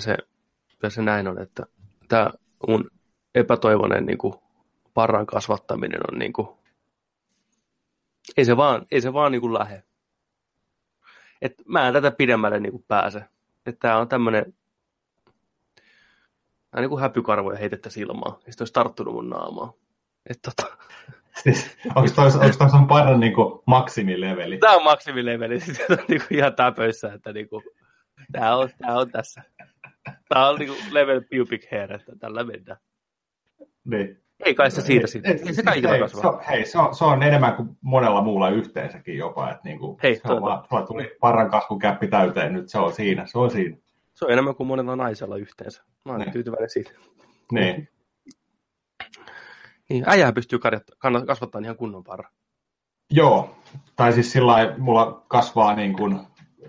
Kyllä se, kyllä se näin on, että tämä mun epätoivoinen niin kuin, parran kasvattaminen on niin kuin, ei se vaan, ei se vaan niin kuin lähe. Et mä en tätä pidemmälle niin kuin pääse. Että tämä on tämmöinen Vähän niin kuin häpykarvoja heitettä ilmaan. Ja sitten olisi tarttunut mun naamaa. Että tota... Siis, onko toi, onko toi sun parran niin kuin maksimileveli? Tämä on maksimileveli. Sitten on niin kuin ihan täpöissä, että niin kuin, tämä, on, tämä on tässä. Tämä on niin kuin level pubic hair, että tällä mennään. Niin. Ei kai se siitä sitten. Ei, ei se kaikilla hei, kasva. Se, on- hei, se on, se on enemmän kuin monella muulla yhteensäkin jopa. Että niin kuin, Hei, se on totta. vaan, sulla tuli parran kasvukäppi täyteen, nyt se on siinä, se on siinä. Se on enemmän kuin monella naisella yhteensä. Mä olen Niin. tyytyväinen siitä. Niin. Niin, äijähän pystyy kasvattamaan ihan kunnon parra. Joo, tai siis sillä lailla, mulla kasvaa niin kuin,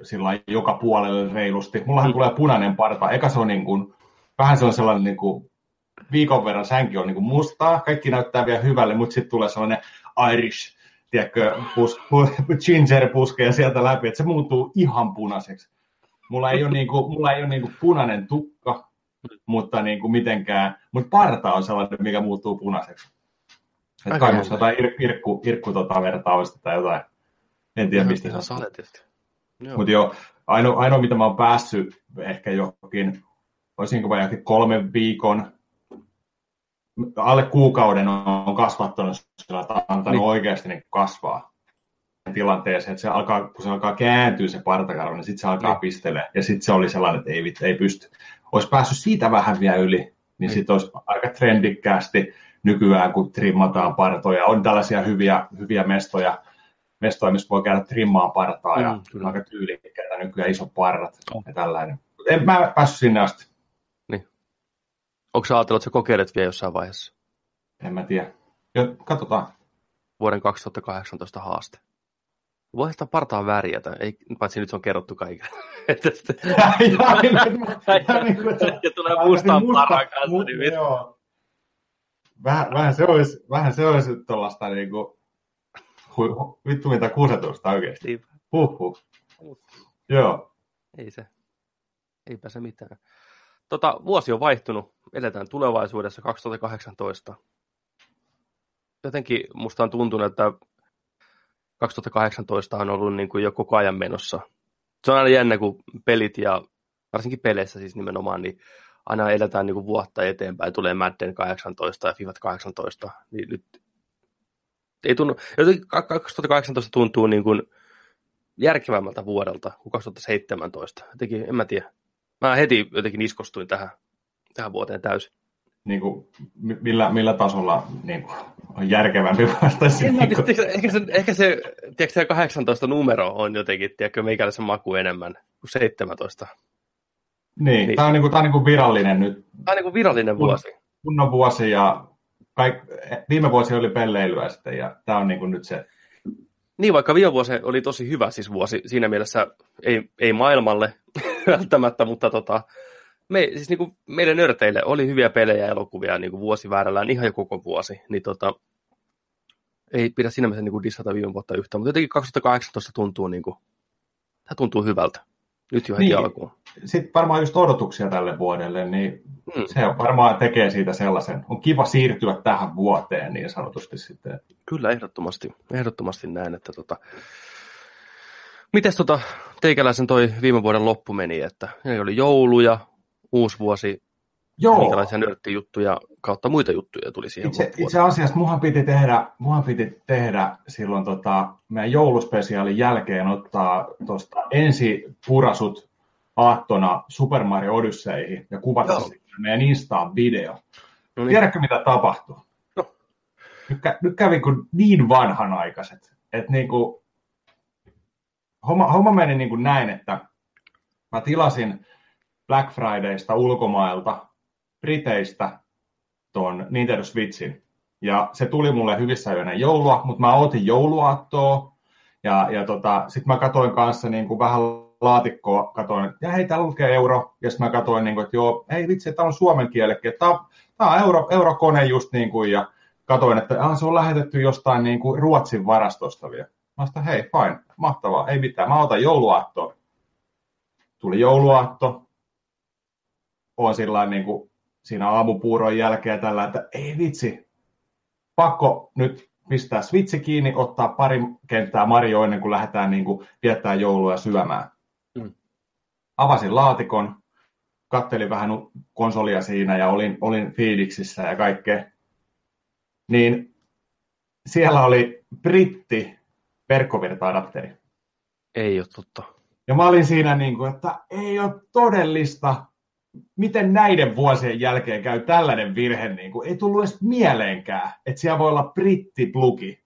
sillä joka puolelle reilusti. Mullahan Mm. tulee punainen parta. Eka se on niin kuin, vähän se on sellainen niin kuin, viikon verran sänki on niin kuin mustaa, kaikki näyttää vielä hyvälle, mutta sitten tulee sellainen Irish, tiedätkö, pus, pu, ginger puskee sieltä läpi, että se muuttuu ihan punaiseksi. Mulla ei ole, niin kuin, mulla ei ole niin kuin punainen tukka, mutta niin kuin mitenkään, mutta parta on sellainen, mikä muuttuu punaiseksi. Et Aika kai musta jotain ir, irkku, irkku tota vertausta tai jotain. En tiedä, mistä se on. saletisti. Mutta joo, ainoa, ainoa, mitä mä oon päässyt ehkä johonkin, olisinko vai johonkin kolmen viikon, alle kuukauden on kasvattanut sillä, että antanut Niin. oikeasti niin kasvaa tilanteeseen, että se alkaa, kun se alkaa kääntyä se partakarva, niin sitten se alkaa Niin. pistelee. Ja sitten se oli sellainen, että ei, ei pysty. Olisi päässyt siitä vähän vielä yli, niin, Niin. niin. sitten olisi aika trendikkäästi nykyään, kun trimmataan partoja. On tällaisia hyviä, hyviä mestoja, mestoja, missä voi käydä trimmaan partaa Mm, ja kyllä. aika tyylikkäitä nykyään isot parrat On. ja tällainen. En mä päässyt sinne asti, Onko sä ajatellut, että sä kokeilet vielä jossain vaiheessa en mä tiedä. Jo, katsotaan. vuoden 2018 haaste? Voihan sitä partaa värjätä, ei, paitsi nyt se on kerrottu kaikille. Ja, niin tulee mustaan parran kanssa, niin. Vähän, vähän, se olisi, vähän se olisi tuollaista niin kuin, hu- vittu mitä kusetusta oikeasti. Niin, Huhhuh. Joo. ei se, eipä se mitään. Tota, vuosi on vaihtunut, eletään tulevaisuudessa 2018. Jotenkin musta on tuntunut, että 2018 on ollut niin kuin jo koko ajan menossa. Se on aina jännä, kun pelit ja varsinkin peleissä siis nimenomaan, niin aina eletään niin kuin vuotta eteenpäin. Tulee Madden 18 ja FIFA 18, niin nyt ei tunnu, jotenkin 2018 tuntuu niin kuin järkevämmältä vuodelta kuin 2017. Jotenkin, en mä tiedä. Mä heti jotenkin iskostuin tähän, tähän vuoteen täysin. Niin kuin, mi- millä, millä tasolla niin kuin, on järkevämpi mä niin tiedä, ehkä se, ehkä se, tiedätkö, se 18 numero on jotenkin, tiedätkö, meikäläisen maku enemmän kuin 17. Niin, Niin. tämä on, niin kuin, tämä on niin kuin virallinen nyt Tämä on niin kuin virallinen vuosi. kunnon vuosi ja kaik, viime vuosi oli pelleilyä sitten ja tämä on niin kuin nyt se, Niin, vaikka viime vuosi oli tosi hyvä siis vuosi, siinä mielessä ei, ei maailmalle välttämättä, mutta tota, me, siis niin kuin meidän nörteille oli hyviä pelejä ja elokuvia niin kuin vuosi väärällään, ihan jo koko vuosi, niin tota, ei pidä siinä mielessä niin kuin dissata viime vuotta yhtään, mutta jotenkin 2018 tuntuu, niin kuin, tämä tuntuu hyvältä, nyt jo heti Niin. alkuun. sitten varmaan just odotuksia tälle vuodelle, niin Hmm. se on varmaan tekee siitä sellaisen. On kiva siirtyä tähän vuoteen niin sanotusti sitten. Kyllä, ehdottomasti, ehdottomasti näin, että tota, Mites tota, teikäläisen toi viime vuoden loppu meni, että ne oli joulu ja uusi vuosi, Joo, minkälaisia nörttijuttuja kautta muita juttuja tuli siihen itse, loppuun? itse asiassa muhan piti tehdä, muhan piti tehdä silloin tota, meidän jouluspesiaalin jälkeen ottaa tuosta ensi purasut aattona Super Mario Odysseihin ja kuvata Joo. meidän Instaan video. No niin, Tiedätkö mitä tapahtui? No. Nyt, kä- nyt kävi kun niin vanhanaikaiset, että niinku, homma, homma meni niin kuin näin, että mä tilasin Black Fridaysta ulkomailta, Briteistä, ton Nintendo Switchin. Ja se tuli mulle hyvissä ajoin joulua, mutta mä otin jouluaattoa. Ja, ja tota, sitten mä katoin kanssa niin kuin vähän laatikkoa, katoin, että ja hei, täällä lukee euro. Ja sitten mä katoin, niin kuin, että joo, hei vitsi, tää on suomen kielekki. Että tää, tää on euro, eurokone just niin kuin, ja katoin, että ah, se on lähetetty jostain niin kuin Ruotsin varastosta vielä. Mä sanoin, hei, fine, mahtavaa, ei mitään, mä otan jouluaattoa. Tuli jouluaatto, on sillä niin kuin siinä aamupuuron jälkeen tällä, että ei vitsi, pakko nyt pistää switchi kiinni, ottaa pari kenttää Mario ennen kuin lähdetään niin kuin viettää joulua syömään. Mm. Avasin laatikon, kattelin vähän konsolia siinä ja olin, olin fiiliksissä ja kaikkea. Niin siellä oli britti verkkovirta-adapteri. Ei ole totta. Ja mä olin siinä, niin kuin, että ei ole todellista, miten näiden vuosien jälkeen käy tällainen virhe, niin kuin, ei tullut edes mieleenkään, että siellä voi olla brittiplugi.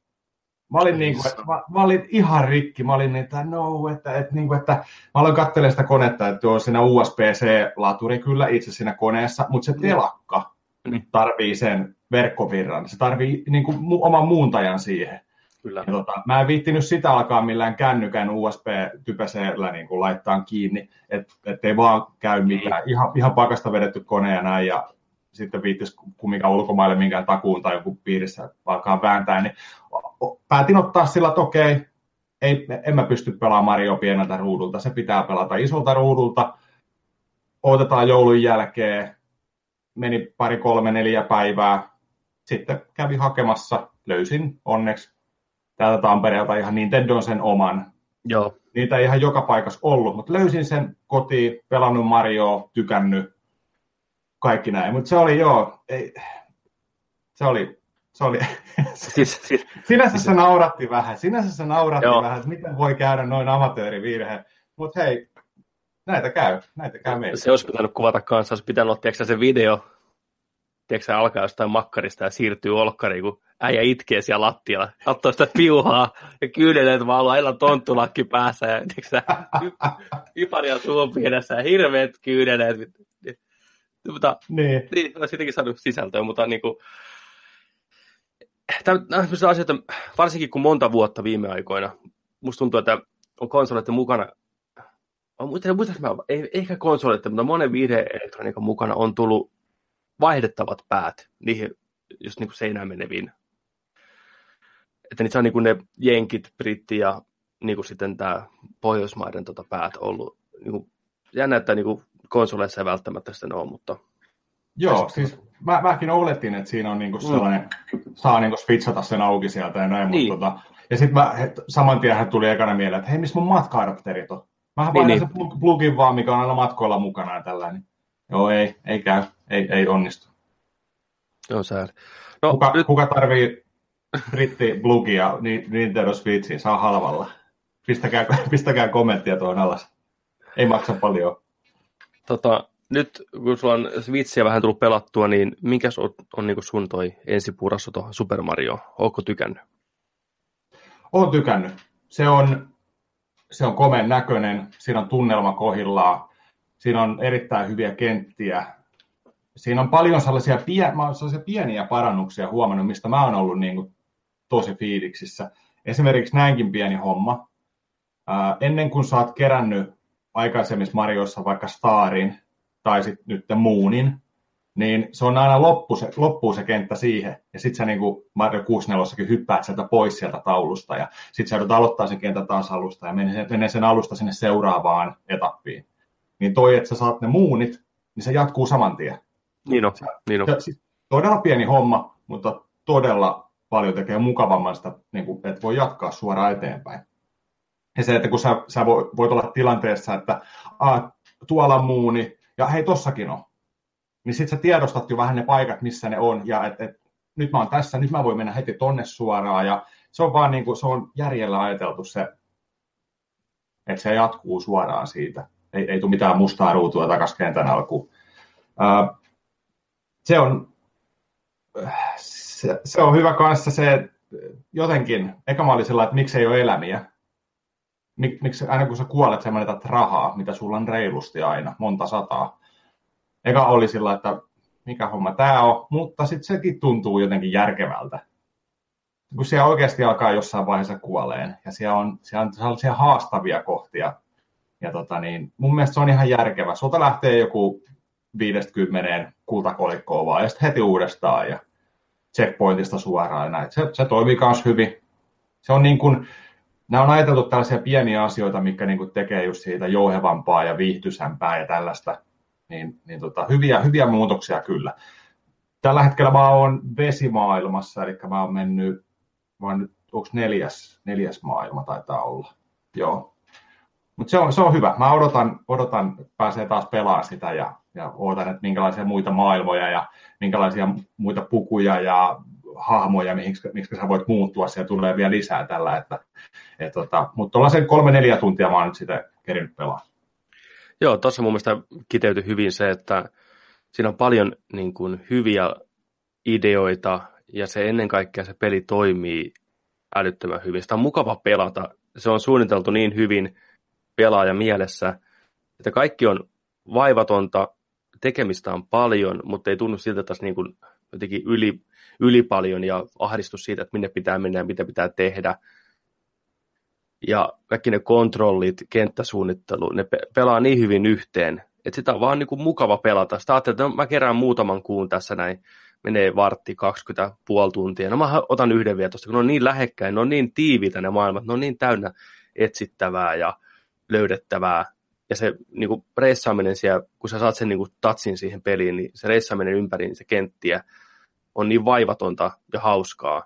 Mä olin, niin kuin, että, mä, mä, olin ihan rikki, mä olin niin, että no, että, että, niin kuin, että mä aloin katselemaan sitä konetta, että on siinä USB-C-laturi kyllä itse siinä koneessa, mutta se niin. telakka niin. tarvii sen verkkovirran, se tarvii niin kuin, oman muuntajan siihen. Kyllä. Ja tota, mä en viittinyt sitä alkaa millään kännykän USB-typäseellä niin kuin laittaa kiinni, että et ei vaan käy niin. mitään. Ihan, ihan pakasta vedetty kone ja näin, ja sitten viittis kumminkaan ulkomaille minkään takuun tai joku piirissä alkaa vääntää, niin päätin ottaa sillä, että okei, ei, en mä pysty pelaamaan Mario pieneltä ruudulta, se pitää pelata isolta ruudulta. Otetaan joulun jälkeen, meni pari, kolme, neljä päivää, sitten kävi hakemassa, löysin onneksi täältä Tampereelta ihan Nintendo sen oman. Joo. Niitä ei ihan joka paikassa ollut, mutta löysin sen kotiin, pelannut Mario, tykännyt, kaikki näin. Mutta se oli joo, ei, se oli, se oli, siis, siis, sinänsä siis, se nauratti vähän, sinänsä se nauratti joo. vähän, että miten voi käydä noin amatöörivirhe, mutta hei, näitä käy, näitä käy meille. Se olisi pitänyt kuvata kanssa, olisi pitänyt ottaa se video, tiedätkö, alkaa jostain makkarista ja siirtyy olkkariin, kun äijä itkee siellä lattialla, katsoo sitä piuhaa ja kyyneleet vaan aina tonttulakki päässä ja tiedätkö, yparia suun pienessä ja hirveät kyyneleet. Mutta, niin. niin olisi sittenkin saanut sisältöä, mutta niin kuin, tämä on asioita, varsinkin kun monta vuotta viime aikoina, musta tuntuu, että on konsoleiden mukana, on, muistan, muistan, mä, ei, ehkä konsoleiden, mutta monen videoelektroniikan mukana on tullut vaihdettavat päät niihin just niin kuin seinään meneviin. Että niitä on niin kuin ne jenkit, britti ja niin kuin sitten tämä Pohjoismaiden tota päät ollut. Niin kuin, jännä, että niin kuin konsoleissa ei välttämättä sitten ole, mutta... Joo, siis mä, mäkin oletin, että siinä on niinku mm. sellainen, mm. saa niinku switchata sen auki sieltä ja näin, niin. mutta tota, ja sitten saman tien hän tuli ekana mieleen, että hei, missä mun matka-adapterit on? Mähän niin, niin. se plugin vaan, mikä on aina matkoilla mukana ja tällainen. Joo, ei, ei käy, ei, ei onnistu. Joo, sääli. No, kuka, nyt... kuka tarvii britti blugia niin Nintendo Switchiin, saa halvalla. Pistäkää, pistäkää kommenttia tuohon alas. Ei maksa paljon. Tota, nyt kun sulla on Switchiä vähän tullut pelattua, niin mikä on, on niin sun toi ensipurassu tuohon Super Mario? Oletko tykännyt? Olen tykännyt. Se on, se on komeen näköinen, siinä on tunnelma kohillaan, siinä on erittäin hyviä kenttiä. Siinä on paljon sellaisia, pie, mä sellaisia pieniä parannuksia huomannut, mistä mä oon ollut niin kuin tosi fiiliksissä. Esimerkiksi näinkin pieni homma. Ää, ennen kuin sä oot kerännyt aikaisemmissa Marioissa vaikka Starin tai sitten nyt Moonin, niin se on aina loppu se, loppuu se kenttä siihen, ja sitten sä niin kuin Mario 64 hyppäät sieltä pois sieltä taulusta, ja sitten sä joudut aloittaa sen kentän taas alusta, ja menee, menee sen alusta sinne seuraavaan etappiin. Niin toi, että sä saat ne muunit, niin se jatkuu saman tien. Niin on, niin on. Se, todella pieni homma, mutta todella paljon tekee mukavamman sitä, niin kuin, että voi jatkaa suoraan eteenpäin. Ja se, että kun sä, sä voit olla tilanteessa, että tuolla muuni, ja hei, tossakin on. Niin sit sä tiedostat jo vähän ne paikat, missä ne on, ja et, et, nyt mä oon tässä, nyt mä voin mennä heti tonne suoraan, ja se on vaan niin kuin, se on järjellä ajateltu se, että se jatkuu suoraan siitä. Ei, ei tule mitään mustaa ruutua takaisin kentän alkuun. Se on, se, se, on hyvä kanssa se, jotenkin, eka mä olin sillä, että miksi ei ole elämiä, Mik, miksi aina kun sä kuolet, sä menetät rahaa, mitä sulla on reilusti aina, monta sataa. Eka oli sillä, että mikä homma tämä on, mutta sitten sekin tuntuu jotenkin järkevältä. Kun siellä oikeasti alkaa jossain vaiheessa kuoleen, ja siellä on, siellä on sellaisia haastavia kohtia, ja tota niin, mun mielestä se on ihan järkevä. Sulta lähtee joku 50 kultakolikkoa vaan, ja sitten heti uudestaan, ja checkpointista suoraan, ja näin. Se, se toimii myös hyvin. Se on niin kuin, nämä on ajateltu tällaisia pieniä asioita, mikä niin kuin tekee just siitä jouhevampaa ja viihtyisämpää ja tällaista. niin, niin tota, hyviä, hyviä muutoksia kyllä. Tällä hetkellä mä oon vesimaailmassa, eli mä oon mennyt, mä oon nyt, onko neljäs, neljäs maailma taitaa olla. Joo. Mutta se on, se on hyvä. Mä odotan, odotan, pääsee taas pelaamaan sitä ja, ja odotan, että minkälaisia muita maailmoja ja minkälaisia muita pukuja ja hahmoja, miksi, miksi sä voit muuttua, siellä tulee vielä lisää tällä. Että, et, tota, mutta tuollaisen kolme-neljä tuntia mä oon nyt sitä kerinyt pelaa. Joo, tuossa mun mielestä kiteytyi hyvin se, että siinä on paljon niin kuin, hyviä ideoita ja se ennen kaikkea se peli toimii älyttömän hyvin. Sitä on mukava pelata. Se on suunniteltu niin hyvin pelaaja mielessä, että kaikki on vaivatonta, tekemistä on paljon, mutta ei tunnu siltä taas niin kuin jotenkin yli, yli paljon ja ahdistus siitä, että minne pitää mennä ja mitä pitää tehdä. Ja kaikki ne kontrollit, kenttäsuunnittelu, ne pe- pelaa niin hyvin yhteen, että sitä on vaan niin kuin mukava pelata. Sitä että no, mä kerään muutaman kuun tässä näin, menee vartti 20 puoli tuntia. No mä otan yhden vielä tuosta, kun ne on niin lähekkäin, ne on niin tiiviitä ne maailmat, ne on niin täynnä etsittävää ja löydettävää. Ja se niin kuin reissaaminen siellä, kun sä saat sen niin kuin tatsin siihen peliin, niin se reissaaminen ympäri niin se kenttiä on niin vaivatonta ja hauskaa.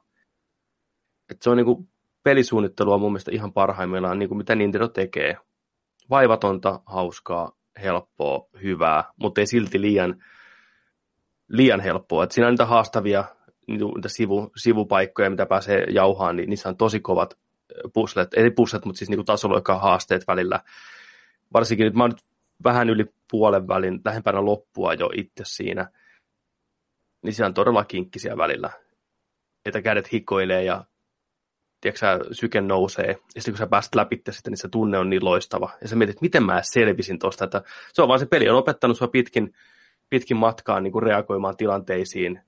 Että se on niin kuin pelisuunnittelua mun mielestä ihan parhaimmillaan, niin kuin mitä Nintendo tekee. Vaivatonta, hauskaa, helppoa, hyvää, mutta ei silti liian, liian helppoa. Et siinä on niitä haastavia niitä sivu, sivupaikkoja, mitä pääsee jauhaan, niin niissä on tosi kovat puslet, ei puslet, mutta siis niin tasoloikkaa haasteet välillä. Varsinkin nyt mä oon nyt vähän yli puolen välin, lähempänä loppua jo itse siinä, niin siellä on todella kinkkisiä välillä. Että kädet hikoilee ja tiedätkö, syke nousee, ja sitten kun sä pääset läpi sitä, niin se tunne on niin loistava. Ja sä mietit, miten mä selvisin tuosta, että se on vaan se peli on opettanut sua pitkin, pitkin matkaan niin kuin reagoimaan tilanteisiin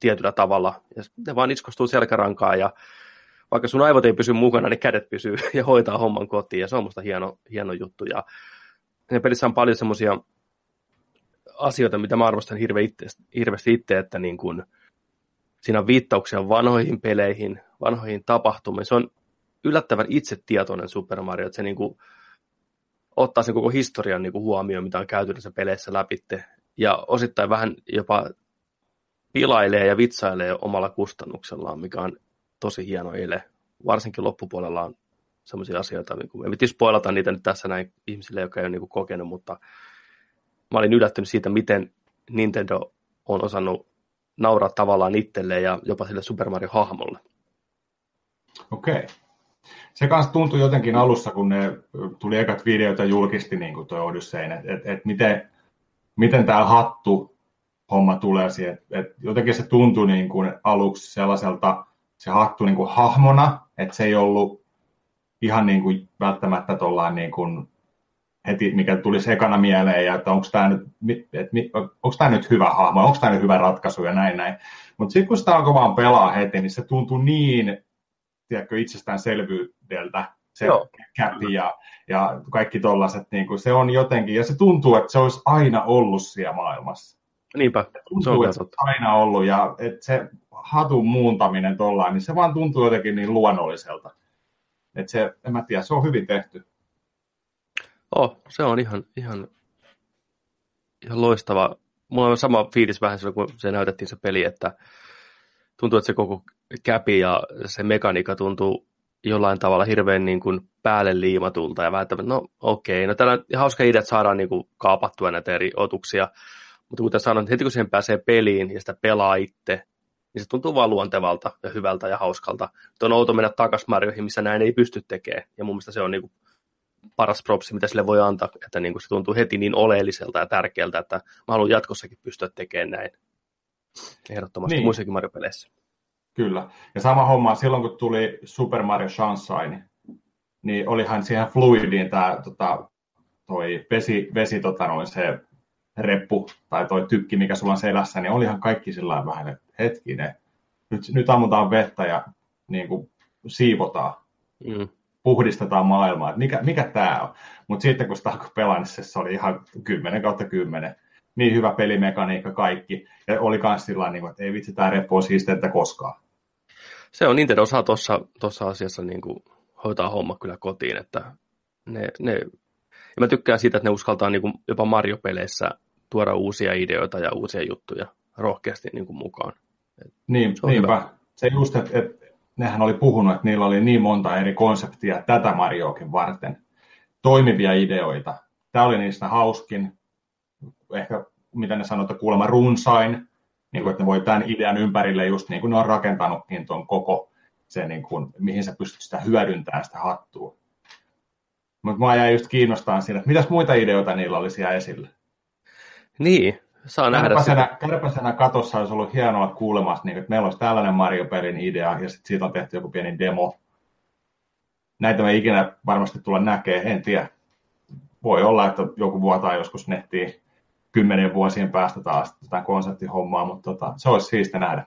tietyllä tavalla, ja ne vaan iskostuu selkärankaan, ja vaikka sun aivot ei pysy mukana, niin kädet pysyy ja hoitaa homman kotiin, ja se on musta hieno, hieno juttu, ja ne pelissä on paljon semmoisia asioita, mitä mä arvostan hirve itse, hirveästi itse, että niin kuin, siinä on viittauksia vanhoihin peleihin, vanhoihin tapahtumiin. Se on yllättävän itsetietoinen Super Mario, että se niin kuin ottaa sen koko historian niin huomioon, mitä on käyty näissä peleissä läpitte, ja osittain vähän jopa pilailee ja vitsailee omalla kustannuksellaan, mikä on tosi hieno ele. Varsinkin loppupuolella on sellaisia asioita, niin kuin, en piti spoilata niitä nyt tässä näin ihmisille, jotka ei ole niin kuin kokenut, mutta mä olin yllättynyt siitä, miten Nintendo on osannut nauraa tavallaan itselleen ja jopa sille Super Mario-hahmolle. Okei. Okay. Se kanssa tuntui jotenkin alussa, kun ne tuli ekat videoita julkisti, niin kuin tuo Odyssein, että et, et miten, miten tämä hattu homma tulee siihen. Et jotenkin se tuntui niin kuin aluksi sellaiselta, se hattu niin kuin hahmona, että se ei ollut ihan niin kuin välttämättä tuollain niin kuin heti, mikä tuli ekana mieleen, ja että onko tämä nyt, et, onko tämä nyt hyvä hahmo, onko tämä nyt hyvä ratkaisu ja näin näin. Mutta sitten kun sitä alkoi vaan pelaa heti, niin se tuntui niin tiedätkö, itsestäänselvyydeltä, se käpi ja, ja kaikki tollaset, niin kuin se on jotenkin, ja se tuntuu, että se olisi aina ollut siellä maailmassa. Niinpä, tuntuu, se on että on aina ollut, ja että se hatun muuntaminen tollaan, niin se vaan tuntuu jotenkin niin luonnolliselta. Että se, en mä tiedä, se on hyvin tehty. Oh, se on ihan, ihan, ihan loistava. Mulla on sama fiilis vähän silloin, kun se näytettiin se peli, että tuntuu, että se koko käpi ja se mekaniikka tuntuu jollain tavalla hirveän niin kuin päälle liimatulta ja vähän että no okei, no täällä on hauska idea, että saadaan niin kuin kaapattua näitä eri otuksia, mutta kuten sanoin, heti kun siihen pääsee peliin ja sitä pelaa itse, niin se tuntuu vaan luontevalta ja hyvältä ja hauskalta. Nyt on outo mennä takaisin Marioihin, missä näin ei pysty tekemään, ja mun mielestä se on niin kuin paras propsi, mitä sille voi antaa, että niin kuin se tuntuu heti niin oleelliselta ja tärkeältä, että mä haluan jatkossakin pystyä tekemään näin. Ehdottomasti niin. muissakin Mario-peleissä. Kyllä. Ja sama homma, silloin kun tuli Super Mario Sunshine, niin olihan siihen fluidiin tämä tota, toi vesi, vesi tota, noin se reppu tai toi tykki, mikä sulla on selässä, niin olihan kaikki sillä vähän, että hetkinen, nyt, nyt ammutaan vettä ja niin kuin, siivotaan. Mm puhdistetaan maailmaa, että mikä, mikä tämä on. Mutta sitten kun sitä alkoi pelaa, niin se oli ihan 10 kautta 10. Niin hyvä pelimekaniikka kaikki. Ja oli myös sillä niin että ei vitsi, tämä reppu on siisteyttä koskaan. Se on Nintendo osaa tuossa asiassa niin kuin hoitaa homma kyllä kotiin, että ne, ne ja mä tykkään siitä, että ne uskaltaa niin kuin jopa Mario-peleissä tuoda uusia ideoita ja uusia juttuja rohkeasti niin kuin mukaan. Niin, se niinpä. Hyvä. Se just, että, että nehän oli puhunut, että niillä oli niin monta eri konseptia tätä Marioakin varten. Toimivia ideoita. Tämä oli niistä hauskin. Ehkä, mitä ne sanoivat, kuulemma runsain. Niin kuin, että ne voi tämän idean ympärille just niin kuin ne on rakentanutkin tuon koko se, niin kuin, mihin sä pystyt sitä hyödyntämään sitä hattua. Mutta mä jäin just kiinnostaa siinä, että mitäs muita ideoita niillä oli siellä esillä. Niin, saa nähdä kärpäsenä, sitä. kärpäsenä katossa olisi ollut hienoa kuulemassa, niin, että meillä olisi tällainen Mario-pelin idea, ja sitten siitä on tehty joku pieni demo. Näitä me ikinä varmasti tulla näkee, en tiedä. Voi olla, että joku vuotaa joskus nettiin kymmenen vuosien päästä taas tätä konseptihommaa, mutta tota, se olisi siisti nähdä.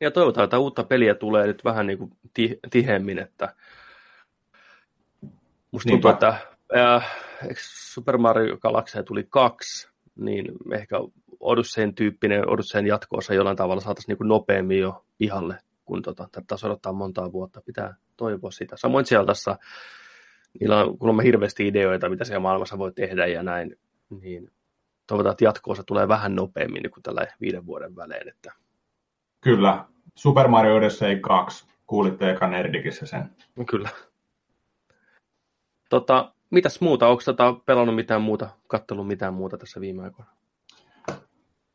Ja toivotaan, että uutta peliä tulee nyt vähän niin kuin tihemmin, että musta tuntuu, että äh, Super Mario Galaxy tuli kaksi, niin ehkä Odysseen tyyppinen, Odysseen jatkoosa jollain tavalla saataisiin niin nopeammin jo pihalle, kun tota, tätä odottaa montaa vuotta. Pitää toivoa sitä. Samoin siellä tässä, niillä on kuulemma hirveästi ideoita, mitä siellä maailmassa voi tehdä ja näin, niin toivotaan, että jatkoosa tulee vähän nopeammin niin kuin tällä viiden vuoden välein. Että... Kyllä. Super Mario Odyssey 2. Kuulitte eka Nerdikissä sen. Kyllä. Tota, mitäs muuta? Onko tota pelannut mitään muuta, kattellut mitään muuta tässä viime aikoina?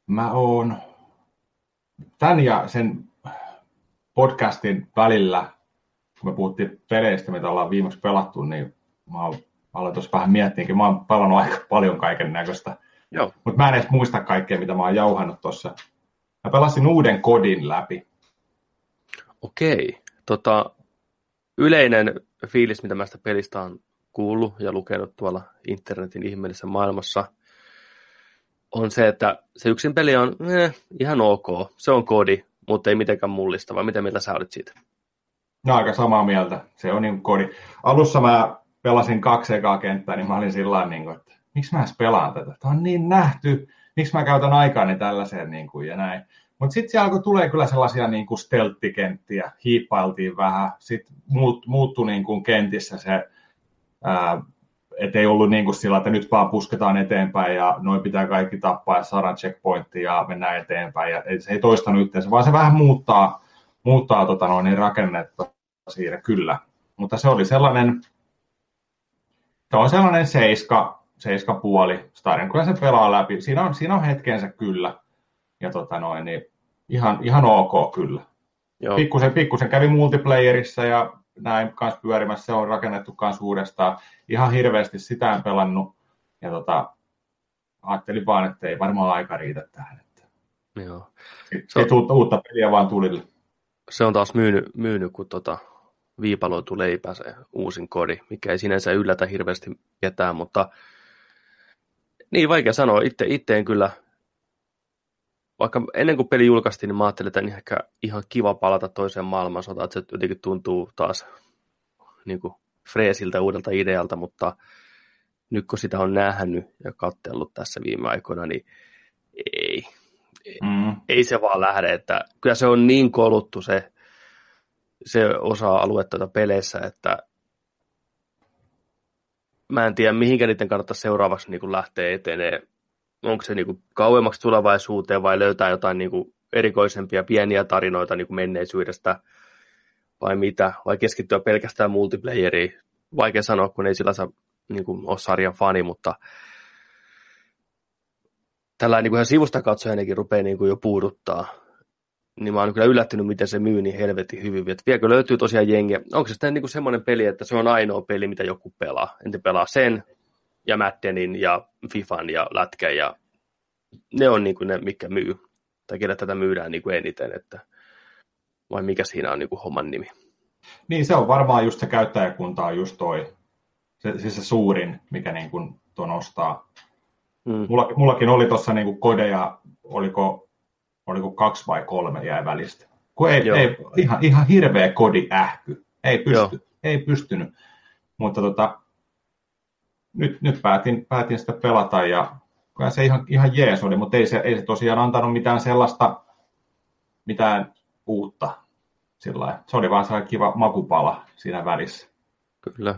Mä oon tämän ja sen podcastin välillä, kun me puhuttiin peleistä, mitä ollaan viimeksi pelattu, niin mä oon aloin tuossa vähän miettiäkin. Mä oon pelannut aika paljon kaiken näköistä. Mutta mä en edes muista kaikkea, mitä mä oon jauhannut tuossa. Mä pelasin uuden kodin läpi. Okei. Tota, yleinen fiilis, mitä mä sitä pelistä on kuullut ja lukenut tuolla internetin ihmeellisessä maailmassa, on se, että se yksin peli on eh, ihan ok. Se on kodi, mutta ei mitenkään mullistava. Miten mieltä sä olit siitä? No aika samaa mieltä. Se on niin kodi. Alussa mä pelasin kaksi ekaa kenttää, niin mä olin sillä niin että miksi mä edes pelaan tätä? Tämä on niin nähty. Miksi mä käytän aikaani tällaiseen niin kuin, ja näin. Mutta sitten siellä alkoi tulee kyllä sellaisia niin kuin stelttikenttiä, hiippailtiin vähän, sitten muut, muuttui niin kuin kentissä se että ei ollut niin kuin sillä, että nyt vaan pusketaan eteenpäin ja noin pitää kaikki tappaa ja saada checkpointti ja mennään eteenpäin. Ja se ei toistanut yhteensä, vaan se vähän muuttaa, muuttaa tota noin, niin rakennetta siinä kyllä. Mutta se oli sellainen, se on sellainen seiska, seiska puoli Starin, kyllä se pelaa läpi. Siinä on, siinä on hetkensä kyllä. Ja tota noin, niin ihan, ihan ok kyllä. Joo. Pikkusen, pikkusen kävi multiplayerissa ja näin kanssa pyörimässä, se on rakennettu kanssa uudestaan. Ihan hirveästi sitä en pelannut, ja tota, ajattelin vaan, että ei varmaan aika riitä tähän. Että. Joo. Sitten on, uutta, uutta peliä vaan tulille. Se on taas myynyt, myynyt kun tota, viipaloitu leipä se uusin kodi, mikä ei sinänsä yllätä hirveästi ketään, mutta niin vaikea sanoa. Itse, itse en kyllä vaikka ennen kuin peli julkaistiin, niin mä ajattelin, että niin ehkä ihan kiva palata toiseen maailmansotaan, että se jotenkin tuntuu taas niin kuin freesiltä uudelta idealta, mutta nyt kun sitä on nähnyt ja katsellut tässä viime aikoina, niin ei, mm. ei se vaan lähde, että kyllä se on niin koluttu se, se osa aluetta peleissä, että mä en tiedä, mihinkä niiden kannattaa seuraavaksi niin lähteä etenee onko se niin kuin kauemmaksi tulevaisuuteen vai löytää jotain niin kuin erikoisempia pieniä tarinoita niin kuin menneisyydestä vai mitä, vai keskittyä pelkästään multiplayeriin. Vaikea sanoa, kun ei sillä saa niin kuin, ole sarjan fani, mutta tällä niin kuin ihan sivusta katsojanikin rupeaa niin kuin jo puuduttaa. Niin mä oon kyllä yllättynyt, miten se myy niin helvetin hyvin. Että vieläkö löytyy tosiaan jengiä. Onko se sitten niin semmoinen peli, että se on ainoa peli, mitä joku pelaa? Entä pelaa sen, ja Maddenin ja Fifan ja Lätkän ja ne on niin kuin ne, mikä myy. Tai ketä tätä myydään niin kuin eniten, että vai mikä siinä on niin kuin homman nimi. Niin, se on varmaan just se käyttäjäkunta on just toi, se, siis se suurin, mikä niin kuin tuon ostaa. Mm. Mulla, mullakin oli tuossa niin kuin kodeja, oliko, oliko kaksi vai kolme jäi välistä. Kun ei, ei, ihan, ihan hirveä kodi ähky. Ei pysty, Joo. ei pystynyt. Mutta tota, nyt, nyt päätin, päätin sitä pelata ja kyllä se ihan, ihan jees oli, mutta ei se, ei se tosiaan antanut mitään sellaista, mitään uutta. Sillä se oli vaan sellainen kiva makupala siinä välissä. Kyllä.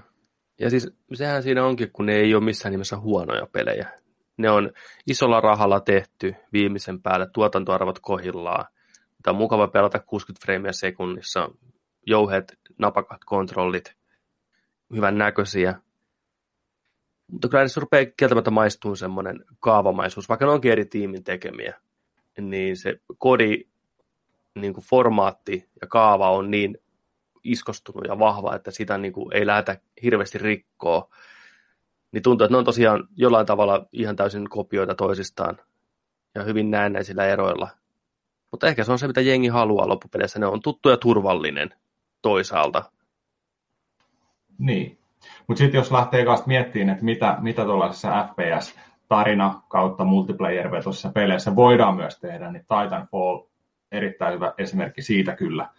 Ja siis sehän siinä onkin, kun ne ei ole missään nimessä huonoja pelejä. Ne on isolla rahalla tehty viimeisen päälle, tuotantoarvot kohillaan. Tämä on mukava pelata 60 freimiä sekunnissa, jouheet, napakat kontrollit, hyvän näköisiä. Mutta kyllä se rupeaa kieltämättä maistumaan semmoinen kaavamaisuus, vaikka ne onkin eri tiimin tekemiä, niin se kodi, niin kuin formaatti ja kaava on niin iskostunut ja vahva, että sitä niin kuin ei lähdetä hirveästi rikkoa. Niin tuntuu, että ne on tosiaan jollain tavalla ihan täysin kopioita toisistaan ja hyvin näennäisillä eroilla. Mutta ehkä se on se, mitä jengi haluaa loppupeleissä. Ne on tuttu ja turvallinen toisaalta. Niin. Mutta sitten jos lähtee kanssa miettimään, että mitä, mitä tuollaisessa FPS-tarina kautta multiplayer-vetoisessa peleissä voidaan myös tehdä, niin Titanfall erittäin hyvä esimerkki siitä kyllä.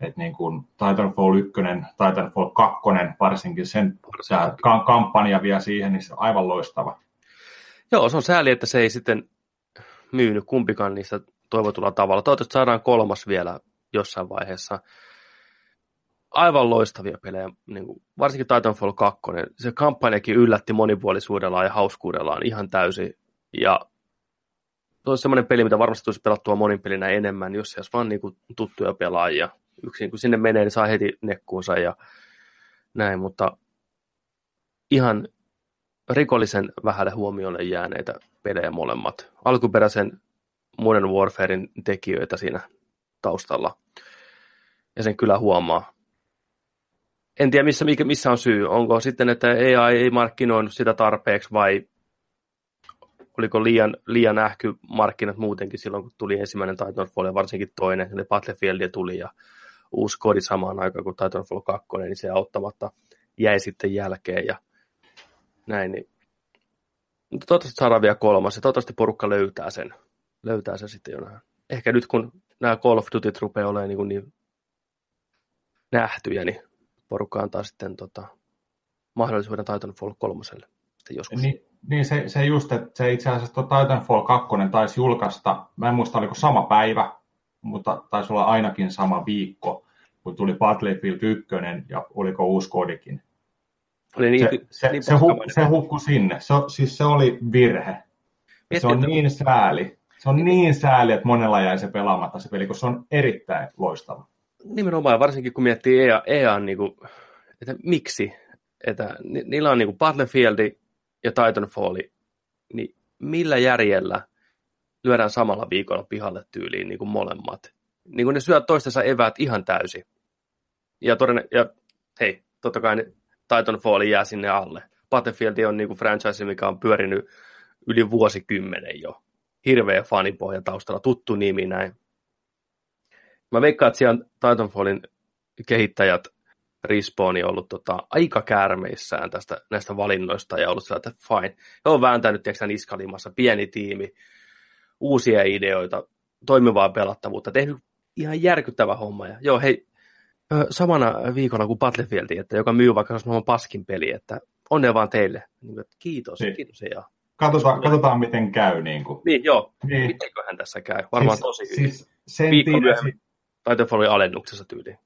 Että niin kuin Titanfall 1, Titanfall 2, varsinkin sen varsinkin. Kampanja vielä siihen, niin se on aivan loistava. Joo, se on sääli, että se ei sitten myynyt kumpikaan niistä toivotulla tavalla. Toivottavasti saadaan kolmas vielä jossain vaiheessa aivan loistavia pelejä, niin kuin, varsinkin Titanfall 2. Se kampanjakin yllätti monipuolisuudellaan ja hauskuudellaan ihan täysin. Ja se on semmoinen peli, mitä varmasti tulisi pelattua monin pelinä enemmän, jos se olisi vaan niin tuttuja pelaajia. Yksi kun sinne menee, niin saa heti nekkuunsa ja näin, mutta ihan rikollisen vähälle huomiolle jääneitä pelejä molemmat. Alkuperäisen Modern Warfarein tekijöitä siinä taustalla. Ja sen kyllä huomaa en tiedä missä, missä on syy. Onko sitten, että AI ei markkinoinut sitä tarpeeksi vai oliko liian, liian nähky markkinat muutenkin silloin, kun tuli ensimmäinen Titanfall ja varsinkin toinen, eli Battlefield tuli ja uusi kodi samaan aikaan kuin Titanfall 2, niin se auttamatta jäi sitten jälkeen ja näin. Niin. Mutta toivottavasti saadaan vielä kolmas ja toivottavasti porukka löytää sen, löytää sen sitten jo Ehkä nyt kun nämä Call of Duty rupeaa olemaan niin, niin nähtyjä, niin porukka antaa sitten tota, mahdollisuuden Titanfall 3 sitten joskus. Niin, niin se, se just, että se itse asiassa tuo Titanfall 2 taisi julkaista, mä en muista oliko sama päivä, mutta taisi olla ainakin sama viikko, kun tuli Battlefield 1 ja oliko uusi kodikin. Oli niin, se, se, niin se, hu, se hukkui sinne, se, siis se oli virhe. Mietin, se on niin sääli. Se on niin sääli, että monella jäi se pelaamatta se peli, kun se on erittäin loistava nimenomaan, varsinkin kun miettii EA, EA niin kuin, että miksi, että ni, niillä on niin kuin Battlefield ja Titanfall, niin millä järjellä lyödään samalla viikolla pihalle tyyliin niin kuin molemmat. Niin kuin ne syö toistensa eväät ihan täysin. Ja, todenne, ja hei, totta kai Titanfall jää sinne alle. Battlefield on niin kuin franchise, mikä on pyörinyt yli vuosikymmenen jo. Hirveä fanipohja taustalla, tuttu nimi näin. Mä veikkaan, että siellä Titanfallin kehittäjät Respawn on ollut tota, aika kärmeissään tästä, näistä valinnoista ja ollut sellainen, että fine. He on vääntänyt tiedätkö, niskalimassa pieni tiimi, uusia ideoita, toimivaa pelattavuutta, tehnyt ihan järkyttävä homma. Ja, joo, hei, samana viikolla kuin Battlefield, että joka myy vaikka se paskin peli, että onnea vaan teille. Niin, kiitos, niin. kiitos ja Katsotaan, katsotaan, miten käy. Niin, kuin. niin joo, niin. mitenköhän tässä käy. Varmaan siis, tosi hyvin. Siis sen Viikko myöhemmin Titanfall oli alennuksessa tyyliin.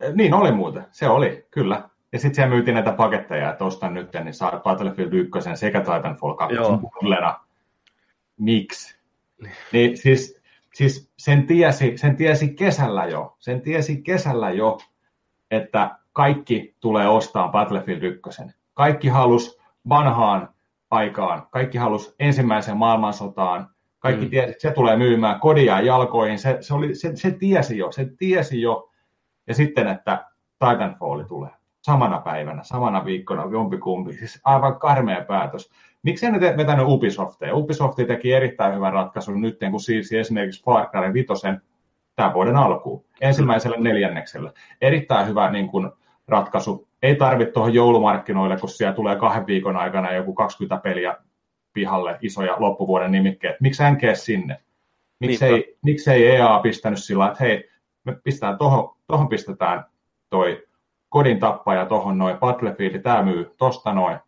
Eh, niin oli muuten, se oli, kyllä. Ja sitten siellä myytiin näitä paketteja, että ostan nyt, niin saa Battlefield 1 sekä Titanfall 2 bundlena. Miksi? Niin siis, siis sen, tiesi, sen tiesi kesällä jo, sen tiesi kesällä jo, että kaikki tulee ostaa Battlefield 1. Kaikki halus vanhaan aikaan, kaikki halus ensimmäiseen maailmansotaan, kaikki mm. tiesi, että se tulee myymään kodia jalkoihin. Se, se, oli, se, se tiesi jo, se tiesi jo. Ja sitten, että Titanfall tulee samana päivänä, samana viikkona, jompikumpi. Siis aivan karmea päätös. Miksi nyt vetänyt Ubisoftia? Ubisoft teki erittäin hyvän ratkaisun nyt, kun siirsi esimerkiksi Far Cry 5 tämän vuoden alkuun, ensimmäisellä neljänneksellä. Erittäin hyvä niin kuin, ratkaisu. Ei tarvitse tuohon joulumarkkinoille, kun siellä tulee kahden viikon aikana joku 20 peliä pihalle isoja loppuvuoden nimikkeet. Miksi NG sinne? Miksei, miksei EA pistänyt sillä, että hei, me pistetään tohon, tohon pistetään toi kodin tappaja tohon noin, Battlefield, tämä myy tosta noin.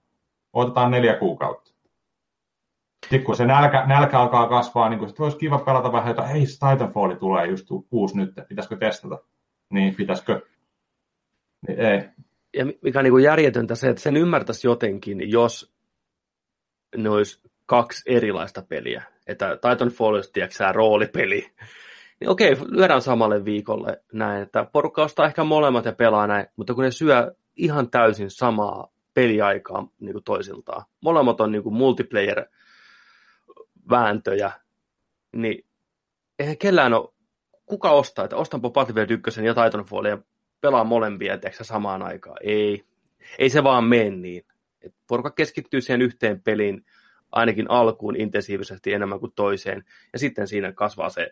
Otetaan neljä kuukautta. Sitten kun se nälkä, nälkä alkaa kasvaa, niin sitten olisi kiva pelata vähän jotain, hei, Titanfall tulee just uusi nyt, pitäisikö testata? Niin, pitäisikö? Niin, ei. Ja mikä on niin järjetöntä se, että sen ymmärtäisi jotenkin, jos ne olisi kaksi erilaista peliä. Että Titanfall olisi, tiedätkö roolipeli. Niin okei, lyödään samalle viikolle näin, että porukka ostaa ehkä molemmat ja pelaa näin, mutta kun ne syö ihan täysin samaa peliaikaa niin kuin toisiltaan. Molemmat on niin kuin multiplayer-vääntöjä, niin eihän kellään ole, kuka ostaa, että ostanpa Battlefield 1 ja Titanfall ja pelaa molempia, tiedätkö, samaan aikaan. Ei, ei se vaan mene niin. Et porukka keskittyy siihen yhteen peliin ainakin alkuun intensiivisesti enemmän kuin toiseen, ja sitten siinä kasvaa se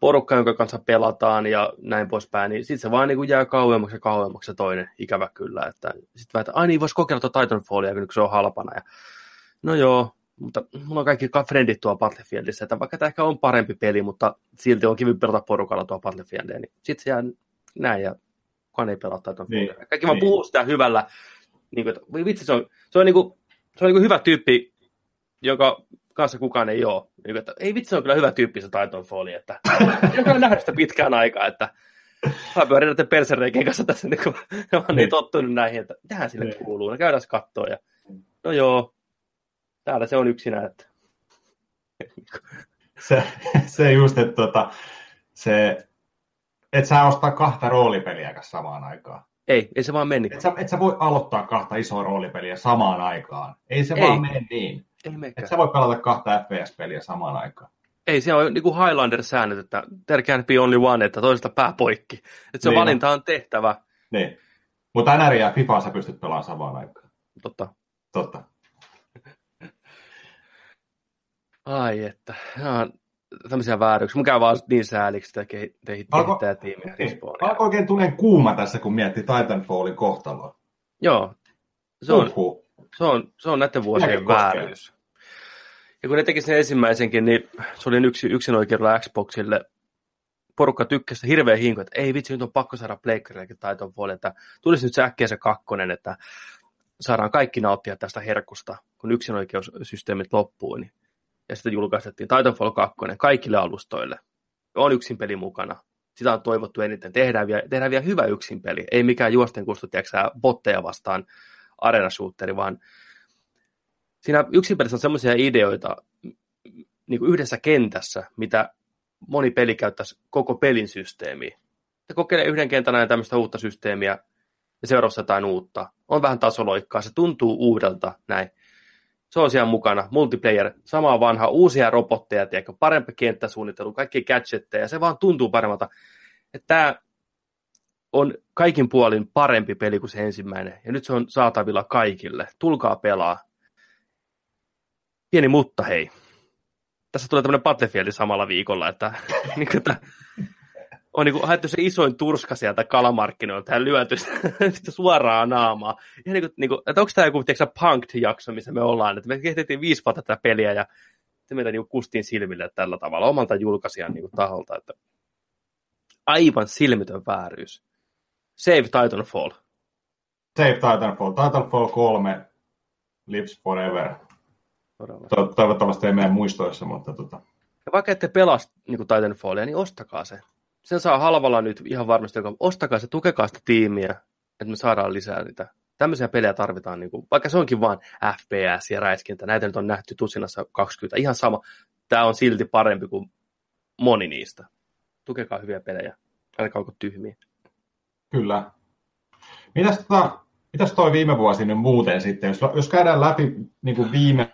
porukka, jonka kanssa pelataan ja näin poispäin, niin sitten se vaan niin kuin jää kauemmaksi ja kauemmaksi se toinen, ikävä kyllä. Että sitten vähän, että ai niin, voisi kokeilla tuota Titanfallia, kun se on halpana. Ja, no joo, mutta mulla on kaikki frendit tuolla Battlefieldissä, että vaikka tämä ehkä on parempi peli, mutta silti on kivi pelata porukalla tuolla Battlefieldia, niin sitten se jää näin ja kukaan ei pelaa Titanfallia. Niin, kaikki vaan niin. puhuu sitä hyvällä, niin kuin, että vitsi, se on, se on, niin kuin, se on niin kuin hyvä tyyppi, joka kanssa kukaan ei ole. Niin, että, ei vitsi, on kyllä hyvä tyyppi se Titanfall, että en ole nähnyt sitä pitkään aikaa, että mä pyörin näiden persereikien kanssa tässä, niin kun mä oon niin, tottunut näihin, että tähän sille niin. kuuluu, no käydään katsoa ja no joo, täällä se on yksinä, että se, se just, että tota, se, et sä ostaa kahta roolipeliä samaan aikaan. Ei, ei se vaan meni. Et sä, et sä voi aloittaa kahta isoa roolipeliä samaan aikaan. Ei se ei. vaan mene niin. Ei Et sä voi pelata kahta FPS-peliä samaan aikaan. Ei, se on niin kuin Highlander-säännöt, että there can be only one, että toista pää poikki. Että se niin valinta on tehtävä. Niin. Mutta NR ja FIFA sä pystyt pelaamaan samaan aikaan. Totta. Totta. Ai että, tämmöisiä vääryyksiä. Mun käy vaan niin sääliksi sitä kehittäjätiimiä. Alko, alko oikein tulee kuuma tässä, kun miettii Titanfallin kohtaloa. Joo. Se on, Uhuh. Se on, se on näiden vuosien vääryys. Ja kun ne teki sen ensimmäisenkin, niin se oli yksi, yksin oikeudella Xboxille. Porukka tykkäsi hirveän hinku, että ei vitsi, nyt on pakko saada Pleikkarillekin Titanfall, että tulisi nyt se äkkiä se kakkonen, että saadaan kaikki nauttia tästä herkusta, kun yksinoikeussysteemit loppuu. Niin. Ja sitten julkaistettiin Titanfall 2 kaikille alustoille. On yksin peli mukana. Sitä on toivottu eniten. Tehdään vielä, tehdään vielä hyvä yksin peli. Ei mikään juosten kustu, botteja vastaan arena vaan siinä yksinpelissä on semmoisia ideoita niin kuin yhdessä kentässä, mitä moni peli käyttäisi koko pelin systeemiin. Se kokeilee yhden kentän ajan tämmöistä uutta systeemiä ja seuraavassa jotain uutta. On vähän tasoloikkaa, se tuntuu uudelta näin. Se on siellä mukana, multiplayer, sama vanha, uusia robotteja, tiedätkö, parempi kenttäsuunnittelu, kaikki gadgetteja, se vaan tuntuu paremmalta. Että tämä on kaikin puolin parempi peli kuin se ensimmäinen, ja nyt se on saatavilla kaikille. Tulkaa pelaa. Pieni mutta hei. Tässä tulee tämmöinen Battlefield samalla viikolla, että, niin kuin, että on niin kuin, haettu se isoin turska sieltä kalamarkkinoilta ja lyöty sitä suoraan naamaa. Ja niin kuin, niin kuin, että onko tämä joku tiedätkö, punked-jakso, missä me ollaan, että me kehitettiin viisi vuotta tätä peliä ja se meitä niin kustiin silmille tällä tavalla omalta julkaisijan niin kuin, taholta, että aivan silmitön vääryys. Save Titanfall. Save Titanfall. Titanfall 3 lives forever. To- toivottavasti ei meidän muistoissa, mutta tota. Ja vaikka ette pelaa niin Titanfallia, niin ostakaa se. Sen saa halvalla nyt ihan varmasti, joka ostakaa se, tukekaa sitä tiimiä, että me saadaan lisää niitä. Tämmöisiä pelejä tarvitaan, niin kuin, vaikka se onkin vain FPS ja räiskintä. Näitä nyt on nähty tusinassa 20. Ihan sama. Tämä on silti parempi kuin moni niistä. Tukekaa hyviä pelejä. Älkää olko tyhmiä. Kyllä. Mitäs, tota, mitäs toi viime vuosi nyt muuten sitten, jos, jos käydään läpi niin kuin viime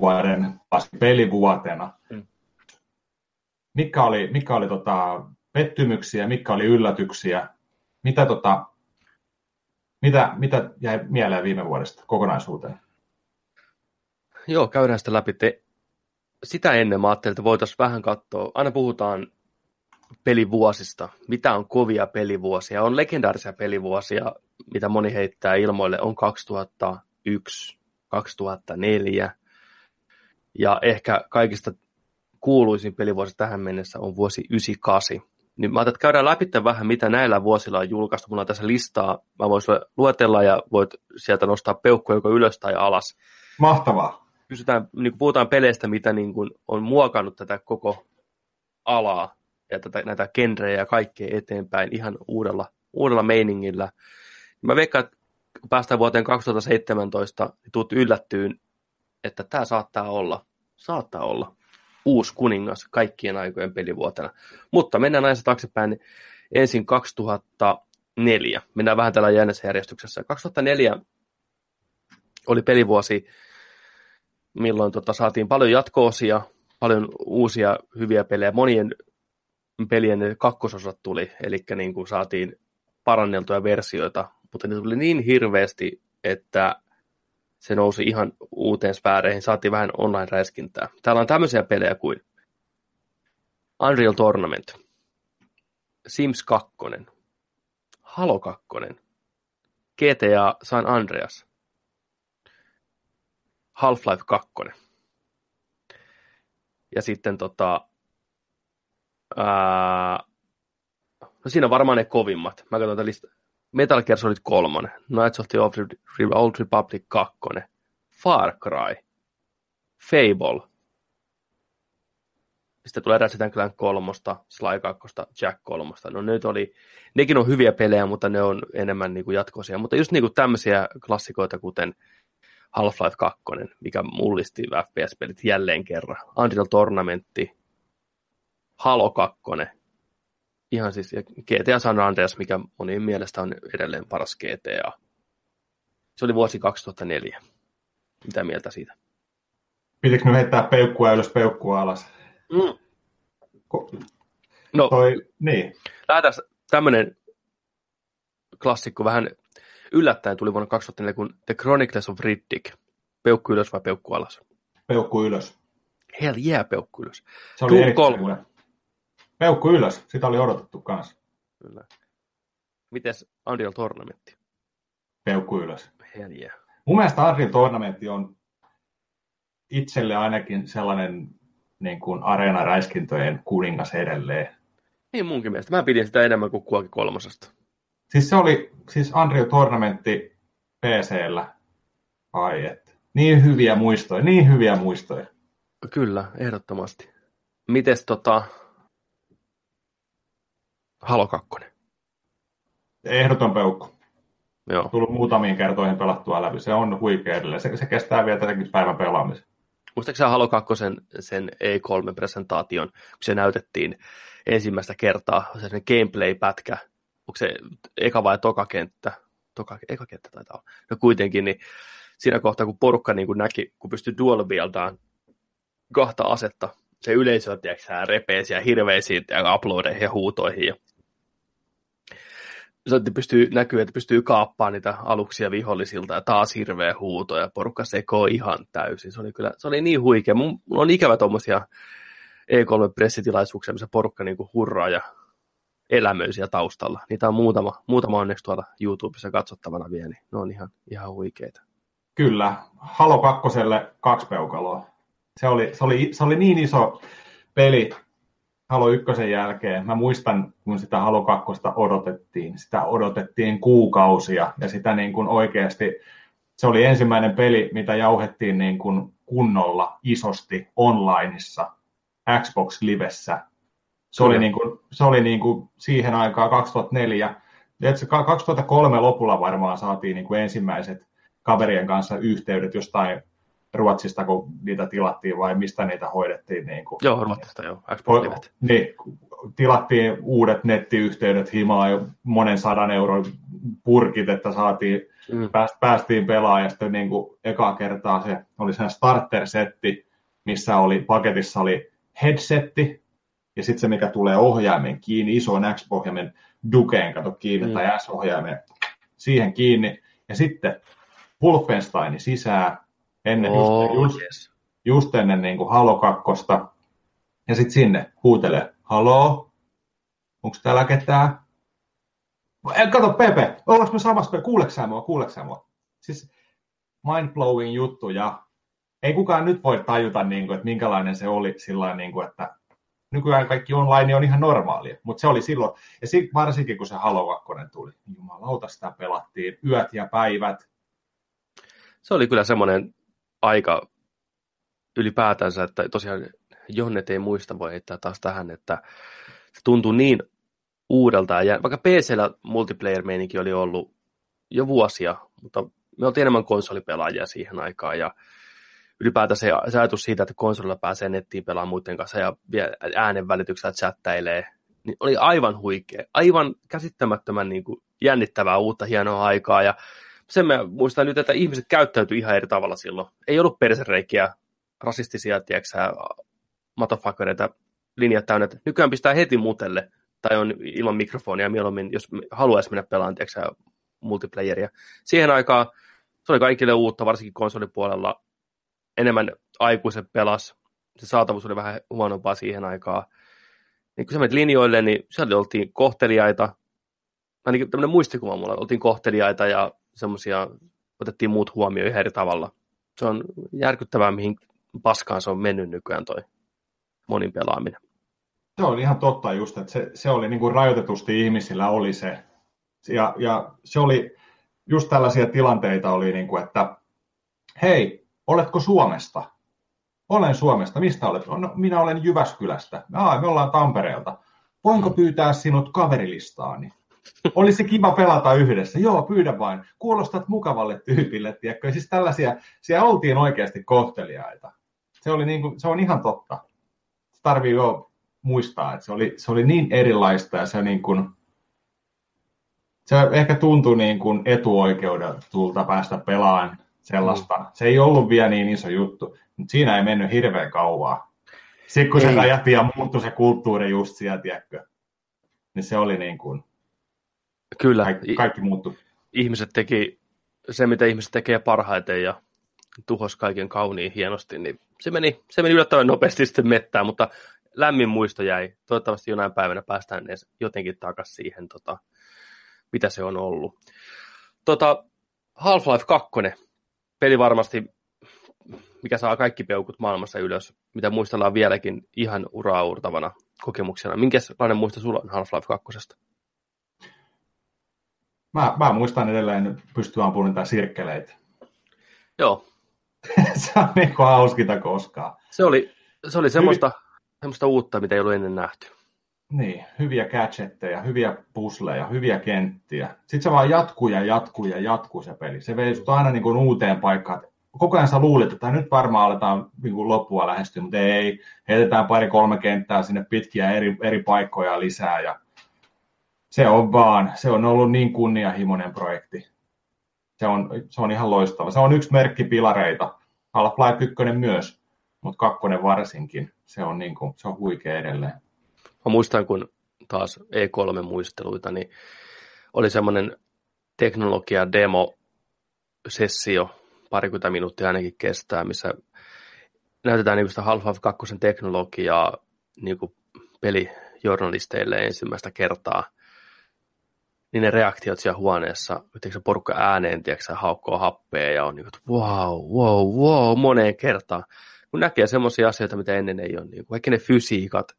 vuoden pelivuotena, mm. Mikä oli, mikä oli tota, pettymyksiä, mikä oli yllätyksiä, mitä, tota, mitä, mitä jäi mieleen viime vuodesta kokonaisuuteen? Joo, käydään sitä läpi. Te, sitä ennen mä ajattelin, että voitaisiin vähän katsoa. Aina puhutaan pelivuosista. Mitä on kovia pelivuosia? On legendaarisia pelivuosia, mitä moni heittää ilmoille, on 2001, 2004. Ja ehkä kaikista kuuluisin pelivuosi tähän mennessä on vuosi 98. Niin mä ajattelin, että käydään läpi vähän, mitä näillä vuosilla on julkaistu. Mulla on tässä listaa. Mä voisin luetella ja voit sieltä nostaa peukkuja joko ylös tai alas. Mahtavaa. Kysytään, niin kuin puhutaan peleistä, mitä niin kuin on muokannut tätä koko alaa ja tätä, näitä genrejä ja kaikkea eteenpäin ihan uudella, uudella meiningillä. Mä veikkaan, että kun päästään vuoteen 2017, niin tuut yllättyyn että tämä saattaa olla, saattaa olla uusi kuningas kaikkien aikojen pelivuotena. Mutta mennään näissä taaksepäin niin ensin 2004. Mennään vähän tällä jännässä järjestyksessä. 2004 oli pelivuosi, milloin tota, saatiin paljon jatkoosia, paljon uusia hyviä pelejä. Monien pelien kakkososat tuli, eli niin kuin saatiin paranneltuja versioita, mutta ne tuli niin hirveästi, että se nousi ihan uuteen sfääreihin, saatiin vähän online-räiskintää. Täällä on tämmöisiä pelejä kuin Unreal Tournament, Sims 2, Halo 2, GTA San Andreas, Half-Life 2. Ja sitten tota, ää, no siinä on varmaan ne kovimmat. Mä katson tätä lista. Metal Gear Solid 3, Knights of the Old Republic 2, Far Cry, Fable. Sitten tulee Ratchet Clank 3, Sly 2, Jack 3. No nyt oli, nekin on hyviä pelejä, mutta ne on enemmän niin kuin jatkoisia. Mutta just niin kuin tämmöisiä klassikoita, kuten Half-Life 2, mikä mullisti FPS-pelit jälleen kerran. Unreal Tournamentti, Halo 2, ihan siis ja GTA San Andreas, mikä monien mielestä on edelleen paras GTA. Se oli vuosi 2004. Mitä mieltä siitä? Pitikö nyt heittää peukkua ylös, peukkua alas? Mm. Ko- no, Toi, niin. lähdetään tämmöinen klassikko vähän yllättäen tuli vuonna 2004, kun The Chronicles of Riddick. Peukku ylös vai peukku alas? Peukku ylös. Hell yeah, peukku ylös. Se oli Doom 3. Peukku ylös, sitä oli odotettu kanssa. Kyllä. Mites Unreal Tournamentti? Peukku ylös. Hell yeah. Mun mielestä Unreal Tournamentti on itselle ainakin sellainen niin kuin areenaräiskintojen kuningas edelleen. Niin munkin mielestä. Mä pidin sitä enemmän kuin Kuoki kolmosesta. Siis se oli, siis Unreal Tournamentti PCllä. Ai että. Niin hyviä muistoja, niin hyviä muistoja. Kyllä, ehdottomasti. Mites tota, Halo 2. Ehdoton peukku. Joo. Tullut muutamiin kertoihin pelattua läpi. Se on huikea edelleen. Se, se kestää vielä tätäkin päivän pelaamisen. Muistaakseni Halo 2 sen E3-presentaation, kun se näytettiin ensimmäistä kertaa, se gameplay-pätkä, onko se eka vai toka kenttä? Toka, eka kenttä taitaa olla. No kuitenkin, niin siinä kohtaa, kun porukka niin kuin näki, kun pystyi dual kahta asetta, se yleisö, tiedätkö, repee siellä hirveisiin uploadeihin ja huutoihin ja että pystyy, näkyy, että pystyy kaappaamaan niitä aluksia vihollisilta ja taas hirveä huuto ja porukka sekoo ihan täysin. Se oli, kyllä, se oli niin huikea. Mun, on ikävä tuommoisia E3-pressitilaisuuksia, missä porukka niinku hurraa ja elämöi siellä taustalla. Niitä on muutama, muutama onneksi tuolla YouTubessa katsottavana vielä, niin ne on ihan, ihan huikeita. Kyllä. Halo kakkoselle kaksi peukaloa. Se oli, se, oli, se oli niin iso peli Halo ykkösen jälkeen. Mä muistan, kun sitä Halo kakkosta odotettiin. Sitä odotettiin kuukausia ja sitä niin kuin oikeasti, se oli ensimmäinen peli, mitä jauhettiin niin kuin kunnolla isosti onlineissa Xbox Livessä. Se oli, niin kuin, se oli niin kuin siihen aikaan 2004. Et 2003 lopulla varmaan saatiin niin kuin ensimmäiset kaverien kanssa yhteydet jostain Ruotsista, kun niitä tilattiin vai mistä niitä hoidettiin? Niin kuin, joo, Ruotsista joo, Xbox Niin, tilattiin uudet nettiyhteydet himaa ja monen sadan euron purkit, että saatiin, mm. päästiin pelaamaan ja sitten niin kuin eka kertaa se oli se starter-setti, missä oli, paketissa oli headsetti ja sitten se, mikä tulee ohjaimen kiinni, isoon X-pohjaimen Dukeen, kato kiinni, mm. tai S-ohjaimen siihen kiinni, ja sitten Wolfenstein sisään, ennen, oh, just, yes. just ennen niin kuin Halo 2. Ja sitten sinne huutelee, haloo, onko täällä ketään? En, kato, Pepe, ollaanko me samassa, kuuleksää mua, kuuleksää mua? Siis mind-blowing juttu, ja ei kukaan nyt voi tajuta, niin kuin, että minkälainen se oli sillä niin kuin, että nykyään kaikki online on ihan normaalia, mutta se oli silloin, ja varsinkin kun se Halo 2 tuli, niin jumalauta sitä pelattiin yöt ja päivät. Se oli kyllä semmoinen aika ylipäätänsä, että tosiaan Jonnet ei muista, voi heittää taas tähän, että se tuntui niin uudelta, ja vaikka PCllä multiplayer-meininki oli ollut jo vuosia, mutta me oltiin enemmän konsolipelaajia siihen aikaan, ja ylipäätään se, se ajatus siitä, että konsolilla pääsee nettiin pelaamaan muiden kanssa ja äänen välityksellä chattailee, niin oli aivan huikea, aivan käsittämättömän niin kuin jännittävää uutta hienoa aikaa ja sen mä muistan nyt, että ihmiset käyttäytyi ihan eri tavalla silloin. Ei ollut persereikiä, rasistisia, tiedätkö motherfuckereita linjat täynnä, että nykyään pistää heti mutelle, tai on ilman mikrofonia mieluummin, jos haluaisi mennä pelaamaan, tiedätkö multiplayeria. Siihen aikaan se oli kaikille uutta, varsinkin konsolipuolella. Enemmän aikuiset pelas. Se saatavuus oli vähän huonompaa siihen aikaan. Niin kun sä menet linjoille, niin siellä oltiin kohteliaita. Ainakin tämmöinen muistikuva mulla, oltiin kohteliaita ja semmoisia, otettiin muut huomioon ihan eri tavalla. Se on järkyttävää, mihin paskaan se on mennyt nykyään toi monin pelaaminen. Se on ihan totta just, että se, se oli niin kuin rajoitetusti ihmisillä oli se. Ja, ja se oli, just tällaisia tilanteita oli, niin kuin, että hei, oletko Suomesta? Olen Suomesta. Mistä olet? No, minä olen Jyväskylästä. Aa, me ollaan Tampereelta. Voinko pyytää sinut kaverilistaani? Olisi kiva pelata yhdessä. Joo, pyydä vain. Kuulostat mukavalle tyypille, tiedätkö? Siis tällaisia, siellä oltiin oikeasti kohteliaita. Se, oli niin kuin, se on ihan totta. Se tarvii jo muistaa, että se oli, se oli niin erilaista ja se niin kuin, se ehkä tuntui niin kuin etuoikeudelta päästä pelaan sellaista. Mm. Se ei ollut vielä niin iso juttu, mutta siinä ei mennyt hirveän kauaa. Sitten kun ei. se ja muuttui se kulttuuri just siellä, tiedätkö, niin se oli niin kuin, Kyllä. Kaikki, kaikki muuttui. Ihmiset teki se, mitä ihmiset tekee parhaiten ja tuhos kaiken kauniin hienosti, niin se meni, se meni yllättävän nopeasti sitten mettään, mutta lämmin muisto jäi. Toivottavasti jonain päivänä päästään edes jotenkin takaisin siihen, tota, mitä se on ollut. Tota, Half-Life 2, peli varmasti, mikä saa kaikki peukut maailmassa ylös, mitä muistellaan vieläkin ihan uraurtavana kokemuksena. Minkälainen muisto sulla on Half-Life 2? Mä, mä muistan edelleen pystyä ampumaan niitä sirkkeleitä. Joo. se on niin kuin hauskinta koskaan. Se oli, se oli semmoista, semmoista uutta, mitä ei ollut ennen nähty. Niin, hyviä gadgetteja, hyviä pusleja, hyviä kenttiä. Sitten se vaan jatkuu ja jatkuu ja jatkuu se peli. Se vei aina niin kuin uuteen paikkaan. Koko ajan sä luulit, että nyt varmaan aletaan niin kuin loppua lähestyä, mutta ei. Heitetään pari-kolme kenttää sinne pitkiä eri, eri paikkoja lisää ja se on vaan, se on ollut niin kunnianhimoinen projekti. Se on, se on ihan loistava. Se on yksi merkki pilareita. Half-Life 1 myös, mutta kakkonen varsinkin. Se on, niin kuin, se on huikea edelleen. Mä muistan, kun taas E3-muisteluita, niin oli semmoinen teknologia demo sessio, parikymmentä minuuttia ainakin kestää, missä näytetään niin sitä Half-Life 2 teknologiaa niin pelijournalisteille ensimmäistä kertaa – niin ne reaktiot siellä huoneessa, se porukka ääneen, tiedätkö, haukkoo happea ja on niin kuin, wow, wow, wow, moneen kertaan. Kun näkee semmoisia asioita, mitä ennen ei ole, niin kuin, kaikki ne fysiikat,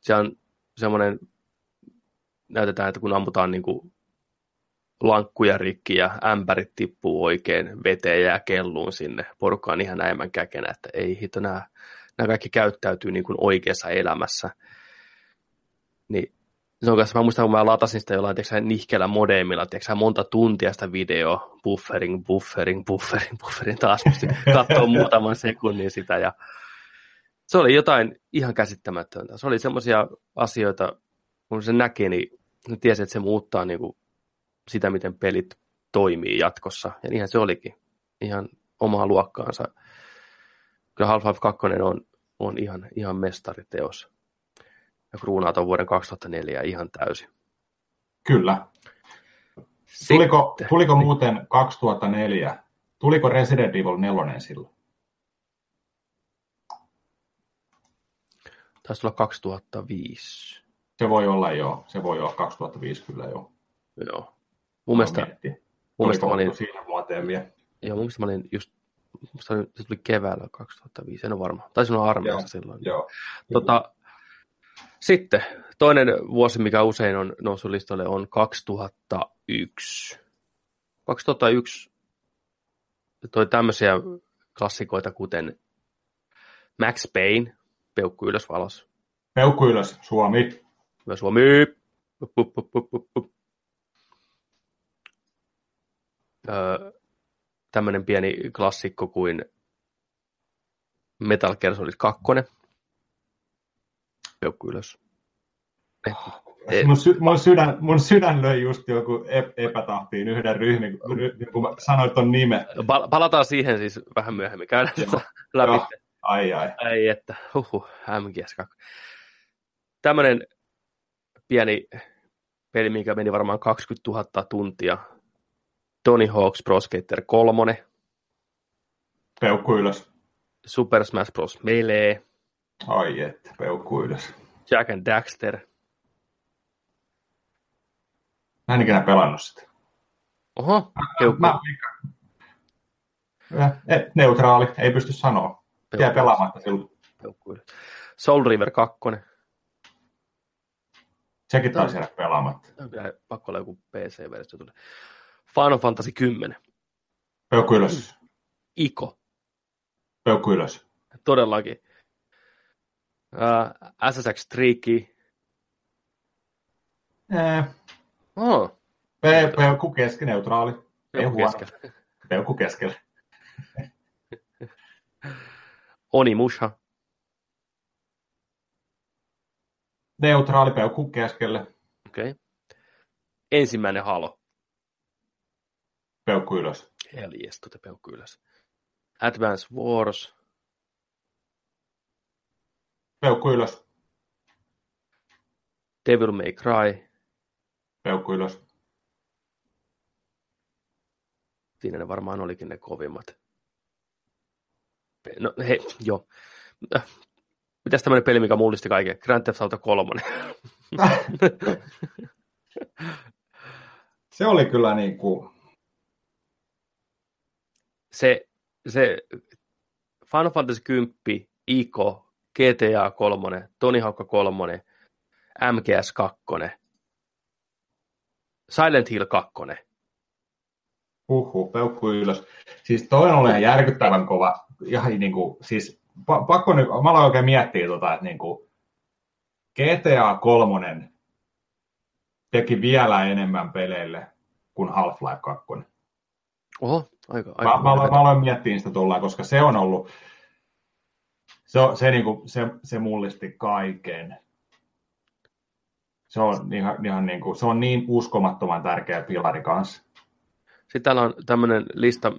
se on semmoinen, näytetään, että kun ammutaan niin kuin lankkuja rikki ja ämpärit tippuu oikein veteen ja kelluun sinne. Porukka on ihan näemmän käkenä, että ei hito, nämä, nämä kaikki käyttäytyy niin kuin oikeassa elämässä. Niin se on kanssa, mä muistan, kun mä latasin sitä jollain tiiäksä, nihkeellä modemilla, tiiäksä, monta tuntia sitä video, buffering, buffering, buffering, buffering, taas pystyi katsoa muutaman sekunnin sitä, ja se oli jotain ihan käsittämätöntä. Se oli semmoisia asioita, kun se näki, niin tiesi, että se muuttaa niin kuin sitä, miten pelit toimii jatkossa, ja niinhän se olikin, ihan omaa luokkaansa. Kyllä Half-Life 2 on, on ihan, ihan mestariteos ja kruunaat on vuoden 2004 ihan täysin. Kyllä. tuliko, tuliko muuten 2004, tuliko Resident Evil 4 silloin? Taisi olla 2005. Se voi olla joo, se voi olla 2005 kyllä joo. Joo. Mun mielestä, mun mielestä mä olin, siinä vuoteen vielä? Joo, mun mielestä mä olin just, musta se tuli keväällä 2005, en ole varma. Taisi olla armeijassa silloin. Joo. Tota, sitten toinen vuosi, mikä usein on noussut listalle, on 2001. 2001 toi tämmöisiä klassikoita, kuten Max Payne, Peukku ylös valos. Peukku ylös, Suomi. Hyvä Suomi. Öö, tämmöinen pieni klassikko kuin Metal Gear Solid 2. Peukku ylös. Eh, mun, sy- mun, sydän, mun sydän löi just joku epätahtiin yhden ryhmin, kun mä sanoin ton nimen. Pal- palataan siihen siis vähän myöhemmin. Käydään sitä läpi. Joo. Ai ai. Ai että, huhu, MGS2. Tämmönen pieni peli, mikä meni varmaan 20 000 tuntia. Tony Hawk's Pro Skater 3. Peukku ylös. Super Smash Bros. Melee. Ai että, peukku ylös. Jack and Daxter. Mä en ikinä pelannut sitä. Oho, peukku. Mä, mä, et, neutraali, ei pysty sanoa. Peukku. Jää pelaamatta silloin. Peukku ylös. Soul River 2. Sekin taisi jäädä pelaamatta. Kyllä pakko olla joku PC-versio. Final Fantasy 10. Peukku ylös. Iko. Peukku ylös. Todellakin. Uh, SSX Tricky. Eh. Oh. Pe- peukku keski, neutraali. Peukku keskellä. Peukku keskellä. Onimusha. Neutraali peukku keskelle. Okei. Okay. Ensimmäinen halo. Peukku ylös. Heljes, tuota peukku ylös. Advance Wars. Peukku ylös. Devil May Cry. Peukku ylös. Siinä ne varmaan olikin ne kovimmat. No hei, joo. Mitäs tämmöinen peli, mikä mullisti kaiken? Grand Theft Auto 3. se oli kyllä niin kuin... Se, se Final Fantasy 10, Ico, GTA 3, Tony Hawk 3, MGS 2, Silent Hill 2. Huhhuh, peukku ylös. Siis toi on ihan järkyttävän kova. Ihan niin kuin, siis pakko nyt, mä aloin oikein miettiä, tota, että niin kuin GTA 3 teki vielä enemmän peleille kuin Half-Life 2. Oho, aika, aika mä, mä, mä aloin miettiä sitä tullaan, koska se on ollut, se, se, niin kuin, se, se mullisti kaiken. Se on, ihan, ihan niin kuin, se on niin uskomattoman tärkeä pilari kanssa. Sitten täällä on tämmöinen lista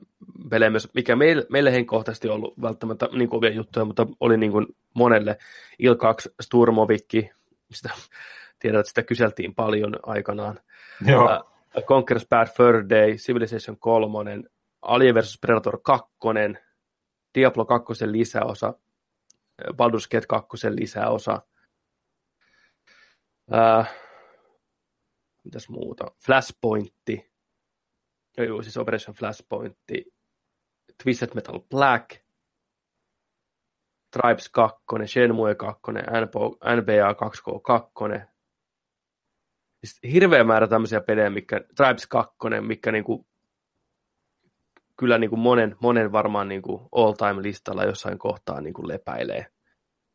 pelejä myös, mikä meille, meille henkkohtaisesti ollut välttämättä niin kovia juttuja, mutta oli niin kuin monelle. Il 2, Sturmovikki, sitä, tiedät, että sitä kyseltiin paljon aikanaan. Joo. Uh, Conquer's Bad Fur Day, Civilization 3, Alien vs. Predator 2, Diablo 2 lisäosa, Baldur's Gate 2 lisäosa, uh, mitäs muuta, Flashpointti, Joo, siis Operation Flashpoint, Twisted Metal Black, Tribes 2, Shenmue 2, NBA 2K2. Siis hirveä määrä tämmöisiä pelejä, mikä, Tribes 2, mikä niinku, kyllä niinku monen, monen varmaan niinku all-time listalla jossain kohtaa niinku lepäilee.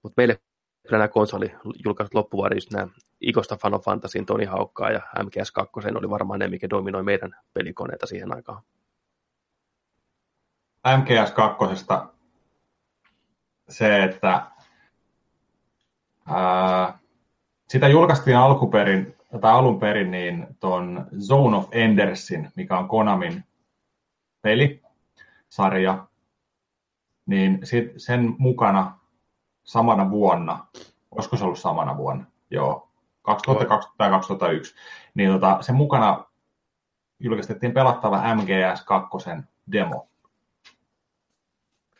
Mutta meille kyllä nämä konsoli julkaisut loppuvuoden, just nämä Ikosta Final Fantasyin Tony Haukkaa ja MGS2 oli varmaan ne, mikä dominoi meidän pelikoneita siihen aikaan. MGS2 se, että ää, sitä julkaistiin alkuperin, tai alun perin niin ton Zone of Endersin, mikä on Konamin peli, sarja, niin sit sen mukana samana vuonna, olisiko se ollut samana vuonna, joo, 2020 tai 2001, niin tota, sen mukana julkistettiin pelattava MGS2 demo.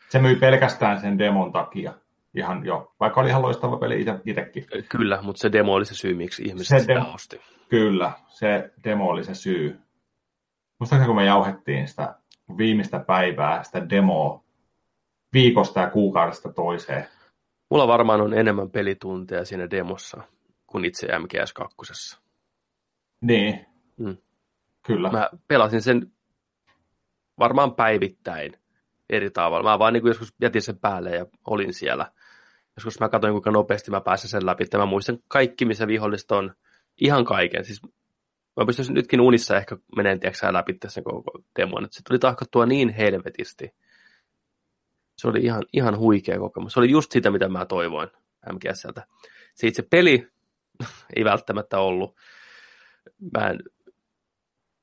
Se myi pelkästään sen demon takia. Ihan jo, vaikka oli ihan loistava peli itsekin. Kyllä, mutta se demo oli se syy, miksi ihmiset se sitä demo, osti. Kyllä, se demo oli se syy. Muistaakseni kun me jauhettiin sitä viimeistä päivää, sitä demoa viikosta ja kuukaudesta toiseen. Mulla varmaan on enemmän pelitunteja siinä demossa kuin itse MGS2. Niin, mm. kyllä. Mä pelasin sen varmaan päivittäin eri tavalla. Mä vaan niin kuin joskus jätin sen päälle ja olin siellä. Joskus mä katsoin, kuinka nopeasti mä pääsen sen läpi. Mä muistan kaikki, missä vihollista on. Ihan kaiken. Siis mä pystyisin nytkin unissa ehkä meneen tiedätkö, läpi sen koko demon. Se tuli tahkottua niin helvetisti. Se oli ihan, ihan huikea kokemus. Se oli just sitä, mitä mä toivoin MGSltä. Se itse peli ei välttämättä ollut. Mä, en,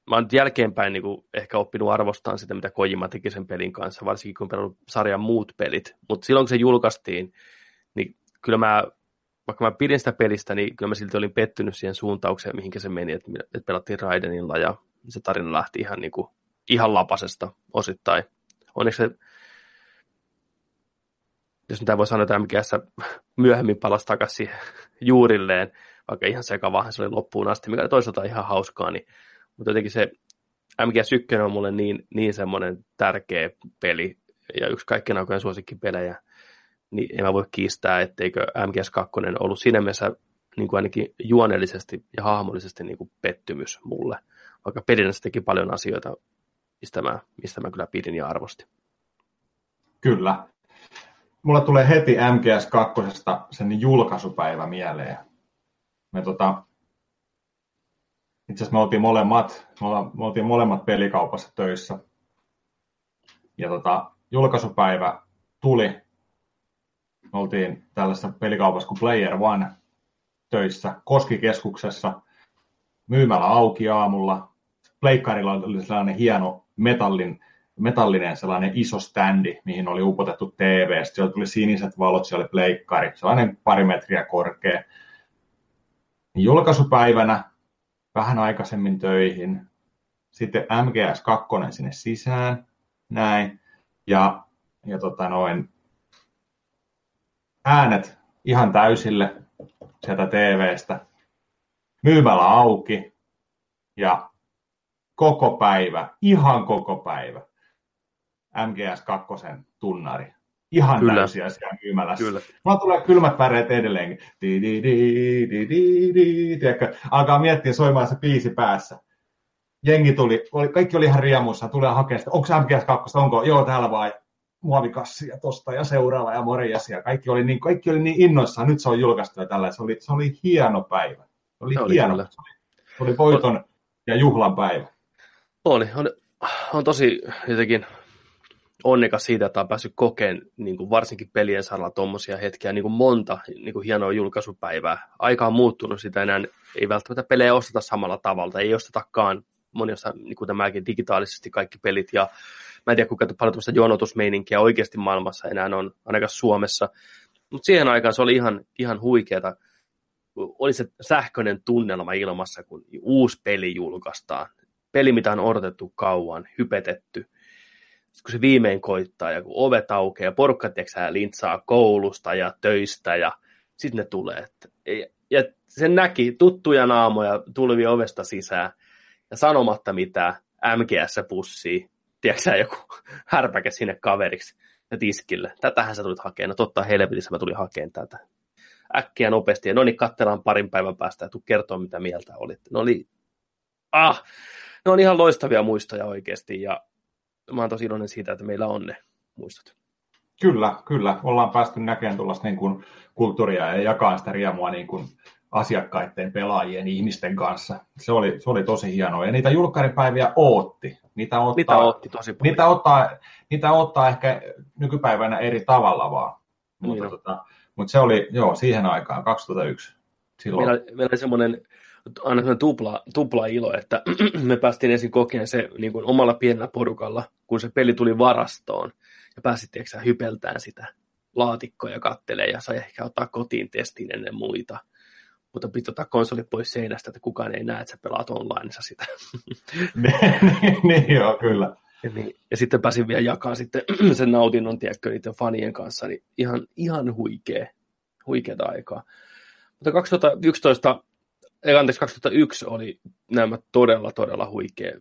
mä oon jälkeenpäin niin kuin ehkä oppinut arvostamaan sitä, mitä Kojima teki sen pelin kanssa, varsinkin kun pelannut sarjan muut pelit. Mutta silloin, kun se julkaistiin, niin kyllä mä, vaikka mä pidin sitä pelistä, niin kyllä mä silti olin pettynyt siihen suuntaukseen, mihinkä se meni, että, että pelattiin Raidenilla ja se tarina lähti ihan, niin kuin, ihan lapasesta osittain. Onneksi se jos mitä voi sanoa, että MGS myöhemmin palasi takaisin juurilleen, vaikka ihan sekavahan se oli loppuun asti, mikä oli toisaalta ihan hauskaa, niin, mutta jotenkin se MGS1 on mulle niin, niin semmoinen tärkeä peli ja yksi kaikkien aikojen suosikkipelejä, niin en mä voi kiistää, etteikö MGS2 ollut siinä mielessä niin kuin ainakin juonellisesti ja hahmollisesti niin kuin pettymys mulle, vaikka pelinä se teki paljon asioita, mistä mä, mistä mä kyllä pidin ja arvostin. Kyllä mulla tulee heti MGS2 sen julkaisupäivä mieleen. Me tota, itse asiassa me oltiin molemmat, me, me oltiin molemmat pelikaupassa töissä. Ja tota, julkaisupäivä tuli. Me oltiin tällaisessa pelikaupassa kuin Player One töissä Koskikeskuksessa myymällä auki aamulla. Pleikkarilla oli sellainen hieno metallin metallinen sellainen iso standi, mihin oli upotettu TV, sitten siellä tuli siniset valot, siellä oli pleikkari, sellainen pari metriä korkea. Julkaisupäivänä vähän aikaisemmin töihin, sitten MGS2 sinne sisään, näin, ja, ja tota noin, äänet ihan täysille sieltä TVstä, myymällä auki, ja koko päivä, ihan koko päivä. MGS2 tunnari. Ihan Kyllä. täysiä siellä myymälässä. Kyllä. Mulla tulee kylmät väreet edelleenkin. Di, di, di, di, di, di, tiedätkö? Alkaa miettiä soimaan se biisi päässä. Jengi tuli, oli, kaikki oli ihan riemuissa, tulee hakemaan sitä. Onko MGS2, onko? Joo, täällä vaan muovikassia tosta ja seuraava ja morjes. Ja kaikki oli niin, kaikki oli niin innoissaan. Nyt se on julkaistu ja tällä. Se oli, se oli hieno päivä. Se oli, se oli hieno. Se oli, se oli voiton ja juhlan päivä. Oli. On, on tosi jotenkin onnekas siitä, että on päässyt kokeen niin kuin varsinkin pelien saralla tuommoisia hetkiä niin kuin monta niin kuin hienoa julkaisupäivää. Aika on muuttunut sitä enää, ei välttämättä pelejä osteta samalla tavalla, ei ostetakaan monissa, niin kuin tämäkin digitaalisesti kaikki pelit, ja mä en tiedä kuinka paljon tuosta jonotusmeininkiä oikeasti maailmassa enää on, ainakaan Suomessa, mutta siihen aikaan se oli ihan, ihan huikeeta, oli se sähköinen tunnelma ilmassa, kun uusi peli julkaistaan. Peli, mitä on odotettu kauan, hypetetty – kun se viimein koittaa ja kun ovet aukeaa porukka tiiäksä, lintsaa koulusta ja töistä ja sitten ne tulee. Ja sen näki tuttuja naamoja tulvi ovesta sisään ja sanomatta mitään MGS-pussiin, tiedätkö joku härpäke sinne kaveriksi ja tiskille. Tätähän sä tulit hakemaan. No totta helvetissä mä tulin hakemaan tätä. Äkkiä nopeasti ja no niin katsellaan parin päivän päästä ja tuu kertoa mitä mieltä olit. Ne oli, ah, ne on ihan loistavia muistoja oikeasti ja mä oon tosi iloinen siitä, että meillä on ne muistot. Kyllä, kyllä. Ollaan päästy näkemään tuollaista niin kulttuuria ja jakaa sitä riemua niin kuin asiakkaiden, pelaajien, ihmisten kanssa. Se oli, se oli tosi hienoa. Ja niitä julkkaripäiviä ootti. Niitä ottaa, niitä ootti tosi paljon. Niitä ottaa, niitä ottaa ehkä nykypäivänä eri tavalla vaan. Niin mutta, tota, mutta se oli, joo, siihen aikaan, 2001. Silloin. Meillä, meillä oli semmoinen aina semmoinen tupla, tupla ilo, että me päästiin ensin kokeen se niin kuin omalla pienellä porukalla, kun se peli tuli varastoon, ja pääsit hypeltään sitä laatikkoa ja kattelee, ja sai ehkä ottaa kotiin testin ennen muita. Mutta pitää ottaa konsoli pois seinästä, että kukaan ei näe, että sä pelaat online sitä. niin, niin, joo, kyllä. Ja, niin, ja sitten pääsin vielä jakaa sitten sen nautinnon, tiedätkö, niiden fanien kanssa, niin ihan, ihan huikea, huikeata aikaa. Mutta 2011 ei, anteeksi, 2001 oli nämä todella, todella huikea.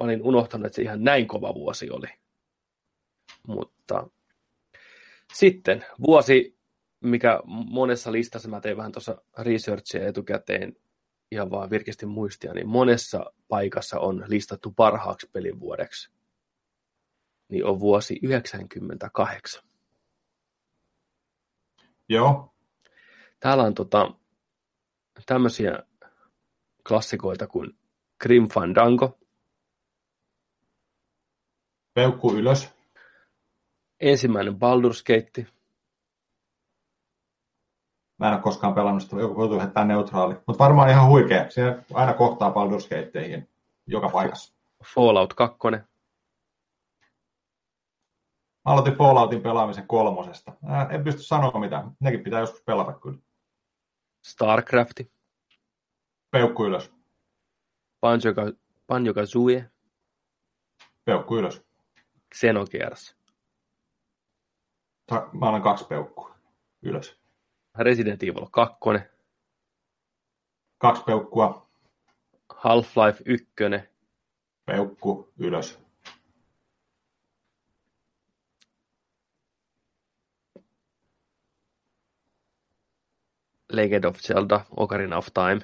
Mä olin unohtanut, että se ihan näin kova vuosi oli. Mutta sitten vuosi, mikä monessa listassa, mä tein vähän tuossa researchia etukäteen, ihan vaan virkisti muistia, niin monessa paikassa on listattu parhaaksi pelin vuodeksi. Niin on vuosi 98. Joo. Täällä on tota, tämmöisiä klassikoita kuin Grim Fandango. Peukku ylös. Ensimmäinen Baldur's Gate. Mä en ole koskaan pelannut sitä, joku joutuu heittää neutraali. Mutta varmaan ihan huikea. Siinä aina kohtaa Baldur's Gateihin joka paikassa. Fallout 2. Mä aloitin Falloutin pelaamisen kolmosesta. Mä en pysty sanoa mitään. Nekin pitää joskus pelata kyllä. Starcrafti. Peukku ylös. Banjo- Banjo-Kazooie. Peukku ylös. Xenogears. Ta- Mä olen kaksi peukkua. Ylös. Resident Evil 2. Kaksi peukkua. Half-Life 1. Peukku ylös. Legend of Zelda, Ocarina of Time.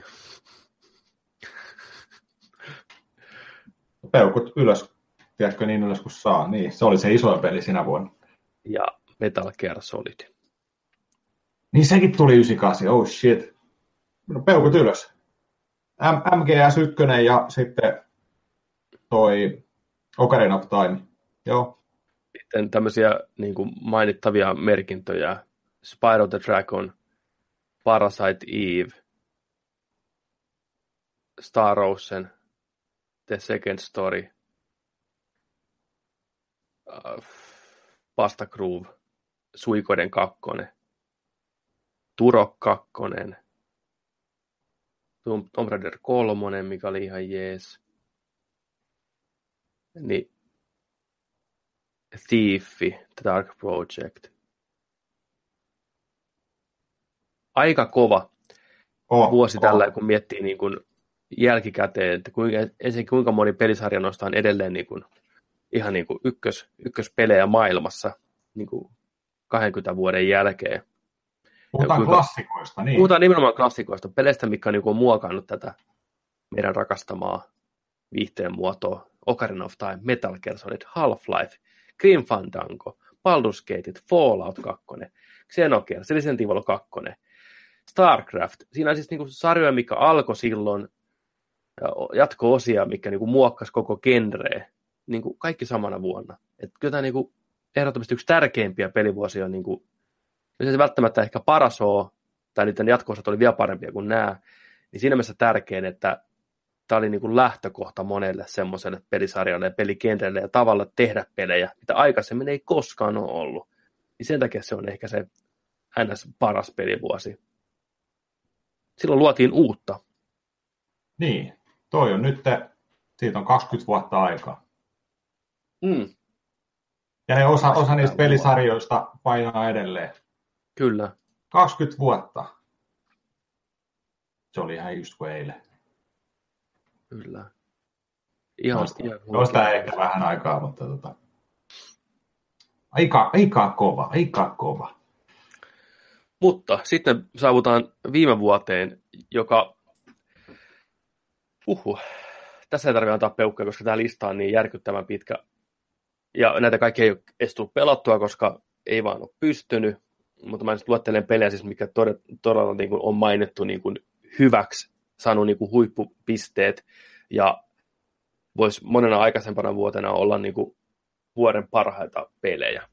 Peukut ylös. Tiedätkö niin ylös kuin saa. Niin, se oli se isoin peli sinä vuonna. Ja Metal Gear Solid. Niin sekin tuli 98. Oh shit. No, peukut ylös. M- MGS 1 ja sitten toi Ocarina of Time. Joo. Sitten tämmöisiä niin kuin mainittavia merkintöjä. Spyro the Dragon, Parasite Eve, Star Ocean, The Second Story, uh, Pasta Groove, Suikoden kakkonen, Turok kakkonen, Tomb Tomb Raider kolmonen, mikä oli ihan jees. Niin Thief, The Dark Project. Aika kova Oh, vuosi oh. tällä, kun miettii niin kuin jälkikäteen, että kuinka, ensin kuinka moni pelisarja nostaa edelleen niin kuin, ihan niin kuin ykkös, ykköspelejä maailmassa niin kuin 20 vuoden jälkeen. Puhutaan kuinka- klassikoista, niin. Puhutaan nimenomaan klassikoista, peleistä, mikä on, niin muokannut tätä meidän rakastamaa viihteen muotoa. Ocarina of Time, Metal Gear Solid, Half-Life, Grim Fandango, Baldur's Gate, Fallout 2, Xenogears, Resident Evil 2, StarCraft. Siinä on siis niin kuin sarjoja, mikä alkoi silloin, ja jatko-osia, mikä niin kuin muokkasi koko genreä, niin kuin kaikki samana vuonna. Et kyllä tämä niin kuin ehdottomasti yksi tärkeimpiä pelivuosia on niin kuin, jos ei se välttämättä ehkä paras ole, tai niiden jatko oli vielä parempia kuin nämä, niin siinä mielessä tärkein, että tämä oli niin kuin lähtökohta monelle semmoiselle pelisarjalle ja pelikenrelle ja tavalla tehdä pelejä, mitä aikaisemmin ei koskaan ole ollut. Niin sen takia se on ehkä se ns. paras pelivuosi. Silloin luotiin uutta. Niin, toi on nyt, siitä on 20 vuotta aikaa. Mm, Ja ne osa, osa 20 niistä pelisarjoista painaa edelleen. Kyllä. 20 vuotta. Se oli ihan just kuin eilen. Kyllä. Ihan, Noista, ehkä vähän aikaa, mutta tota... Aika, aika kova, aika kova. Mutta sitten saavutaan viime vuoteen, joka... Uhu. Tässä ei tarvitse antaa peukkuja, koska tämä lista on niin järkyttävän pitkä. Ja näitä kaikki ei ole edes tullut pelattua, koska ei vaan ole pystynyt. Mutta mä nyt luettelen pelejä, siis mikä todella, todella niin kuin on mainittu niin kuin hyväksi, saanut niin kuin huippupisteet. Ja voisi monena aikaisempana vuotena olla niin kuin vuoden parhaita pelejä.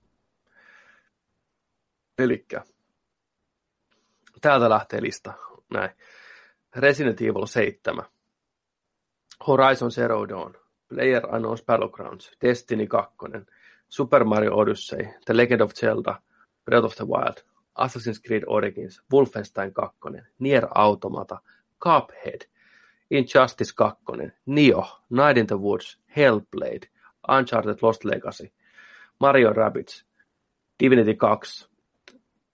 Elikkä täältä lähtee lista. Näin. Resident Evil 7. Horizon Zero Dawn. Player Unknown's Battlegrounds. Destiny 2. Super Mario Odyssey. The Legend of Zelda. Breath of the Wild. Assassin's Creed Origins. Wolfenstein 2. Nier Automata. Cuphead. Injustice 2. Nioh. Night in the Woods. Hellblade. Uncharted Lost Legacy. Mario Rabbids. Divinity 2.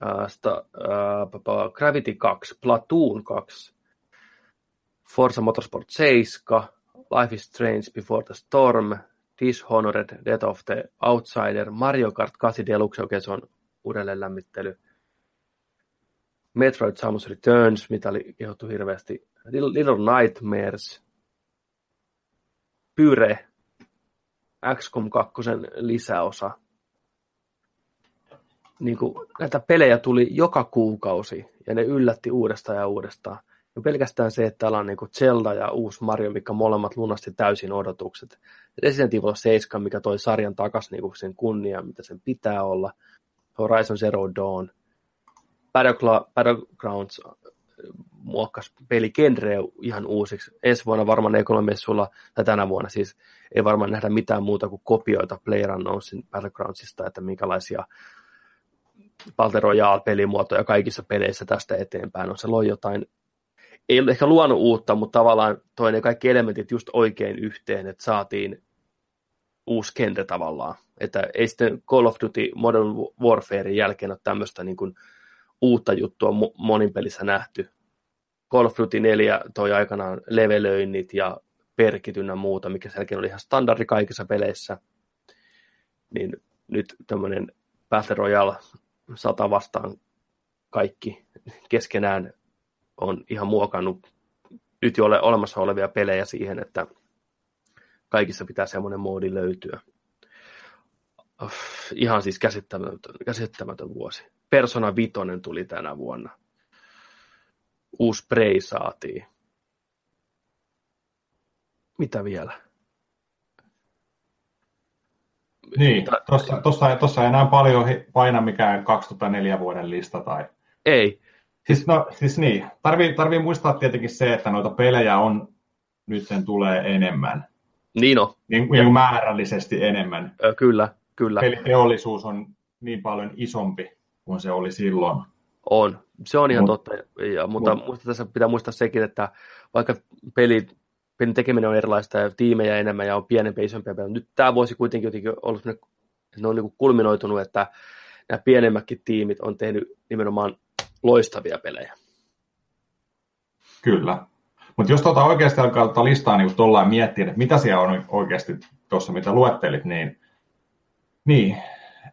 Uh, sta, uh, Gravity 2, Platoon 2, Forza Motorsport 7, Life is Strange Before the Storm, Dishonored, Death of the Outsider, Mario Kart 8 Deluxe, okei se on uudelleen lämmittely, Metroid Samus Returns, mitä oli kehottu hirveästi, Little, Little Nightmares, Pyre, XCOM 2 lisäosa, niin kuin, näitä pelejä tuli joka kuukausi ja ne yllätti uudestaan ja uudestaan. Ja pelkästään se, että täällä on niin Zelda ja uusi Mario, mikä molemmat lunasti täysin odotukset. Resident Evil 7, mikä toi sarjan takaisin niin sen kunnia, mitä sen pitää olla. Horizon Zero Dawn. Battlegrounds muokkas peligenre ihan uusiksi. Ensi vuonna varmaan E3-messuilla, tai tänä vuonna siis, ei varmaan nähdä mitään muuta kuin kopioita PlayerUnknownsin Battlegroundsista, että minkälaisia Battle Royale-pelimuotoja kaikissa peleissä tästä eteenpäin on. Se loi jotain, ei ole ehkä luonut uutta, mutta tavallaan toi ne kaikki elementit just oikein yhteen, että saatiin uusi kente tavallaan. Että ei sitten Call of Duty Modern Warfarein jälkeen ole tämmöistä niin kuin uutta juttua monin pelissä nähty. Call of Duty 4 toi aikanaan levelöinnit ja perkit ynnä muuta, mikä selkeä oli ihan standardi kaikissa peleissä. Niin nyt tämmöinen Battle Royale sata vastaan kaikki keskenään on ihan muokannut nyt jo ole olemassa olevia pelejä siihen, että kaikissa pitää semmoinen moodi löytyä. Ihan siis käsittämätön, käsittämätön vuosi. Persona Vitonen tuli tänä vuonna. Uusi Prey saatiin. Mitä vielä? Niin, tuossa, tuossa, tuossa ei enää paljon paina mikään 2004 vuoden lista tai... Ei. Siis, no, siis niin, tarvii, tarvii muistaa tietenkin se, että noita pelejä on, nyt sen tulee enemmän. Niin on. Niin, niin määrällisesti enemmän. Ö, kyllä, kyllä. Peliteollisuus on niin paljon isompi kuin se oli silloin. On, se on ihan Mut, totta, ja, mutta mut. tässä pitää muistaa sekin, että vaikka peli, pelin tekeminen on erilaista ja tiimejä enemmän ja on pienempiä ja isompia pelejä, nyt tämä voisi kuitenkin jotenkin ollut että ne on niin kulminoitunut, että nämä pienemmätkin tiimit on tehnyt nimenomaan loistavia pelejä. Kyllä. Mutta jos tuota oikeasti alkaa tuota listaa niin tuollain miettiä, että mitä siellä on oikeasti tuossa, mitä luettelit, niin, niin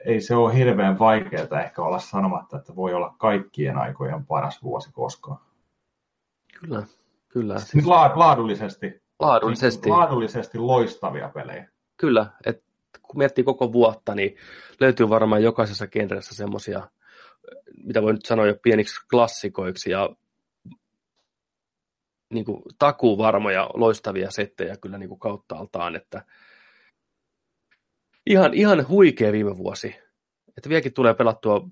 ei se ole hirveän vaikeaa ehkä olla sanomatta, että voi olla kaikkien aikojen paras vuosi koskaan. Kyllä, kyllä. Siis laadullisesti. Laadullisesti. Laadullisesti loistavia pelejä. Kyllä, että kun miettii koko vuotta, niin löytyy varmaan jokaisessa genressä semmoisia, mitä voi nyt sanoa jo pieniksi klassikoiksi ja niin kuin takuvarmoja loistavia settejä kyllä niin kuin kautta altaan, että ihan, ihan huikea viime vuosi. Että vieläkin tulee pelattua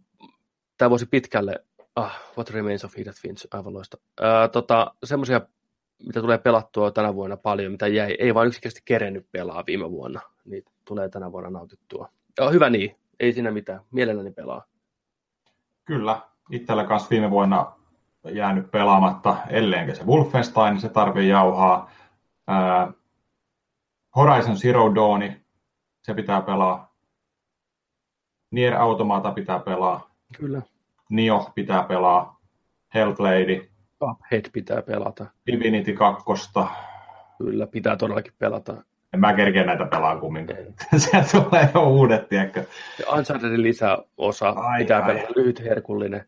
tämä vuosi pitkälle, ah, What Remains of Edith Finch, aivan loista. Tota, semmoisia, mitä tulee pelattua tänä vuonna paljon, mitä jäi, ei vaan yksinkertaisesti kerennyt pelaa viime vuonna, niin tulee tänä vuonna nautittua. Ja hyvä niin, ei siinä mitään, mielelläni pelaa. Kyllä, itsellä kanssa viime vuonna jäänyt pelaamatta, elleenkä se Wolfenstein, se tarvii jauhaa. Ää, Horizon Zero Dawn, se pitää pelaa. Nier Automata pitää pelaa. Kyllä. Nio pitää pelaa. Hellblade. Cuphead pitää pelata. Divinity 2. Kyllä, pitää todellakin pelata. En mä kerkeä näitä pelaa kumminkaan. Se tulee jo uudet, tiedätkö? Unchartedin lisäosa ai, pitää ai. pelata lyhyt herkullinen.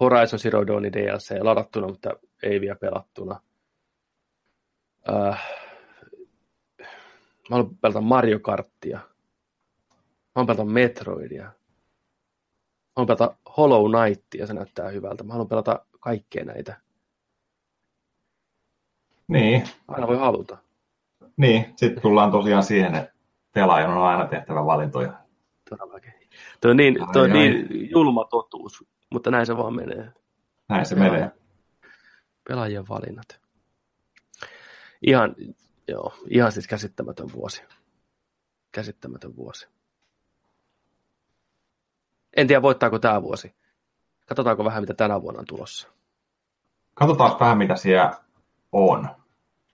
Horizon Zero Dawn DLC ladattuna, mutta ei vielä pelattuna. Äh, mä haluan pelata Mario Karttia. Haluan pelata Metroidia. Haluan pelata Hollow Knightia, se näyttää hyvältä. Mä haluan pelata kaikkea näitä. Niin. Aina voi haluta. Niin, sitten tullaan tosiaan siihen, että pelaajan on aina tehtävä valintoja. Todellakin. Tuo on niin, tuo on niin julma totuus, mutta näin se vaan menee. Näin se Pelaaja. menee. Pelaajien valinnat. Ihan, joo, ihan siis käsittämätön vuosi. Käsittämätön vuosi. En tiedä, voittaako tämä vuosi. Katsotaanko vähän, mitä tänä vuonna on tulossa. Katsotaan vähän, mitä siellä on.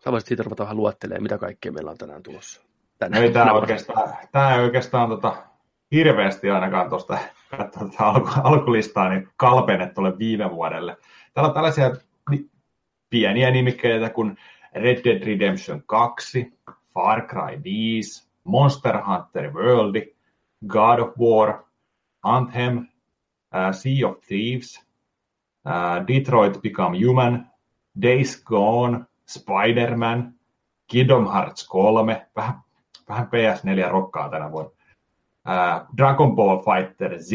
Sä voisit siitä ruveta vähän luettelemaan, mitä kaikkea meillä on tänään tulossa. Tänään, ei tämä oikeastaan, tämä ei oikeastaan tota, hirveästi ainakaan tuosta tuota alku, alkulistaa niin kalpennet ole viime vuodelle. Täällä on tällaisia pieniä nimikkeitä kuin Red Dead Redemption 2, Far Cry 5, Monster Hunter World, God of War, Anthem, uh, Sea of Thieves, uh, Detroit Become Human, Days Gone, Spider-Man, Kingdom Hearts 3, vähän, vähän PS4 rokkaa tänä vuonna, uh, Dragon Ball Fighter Z,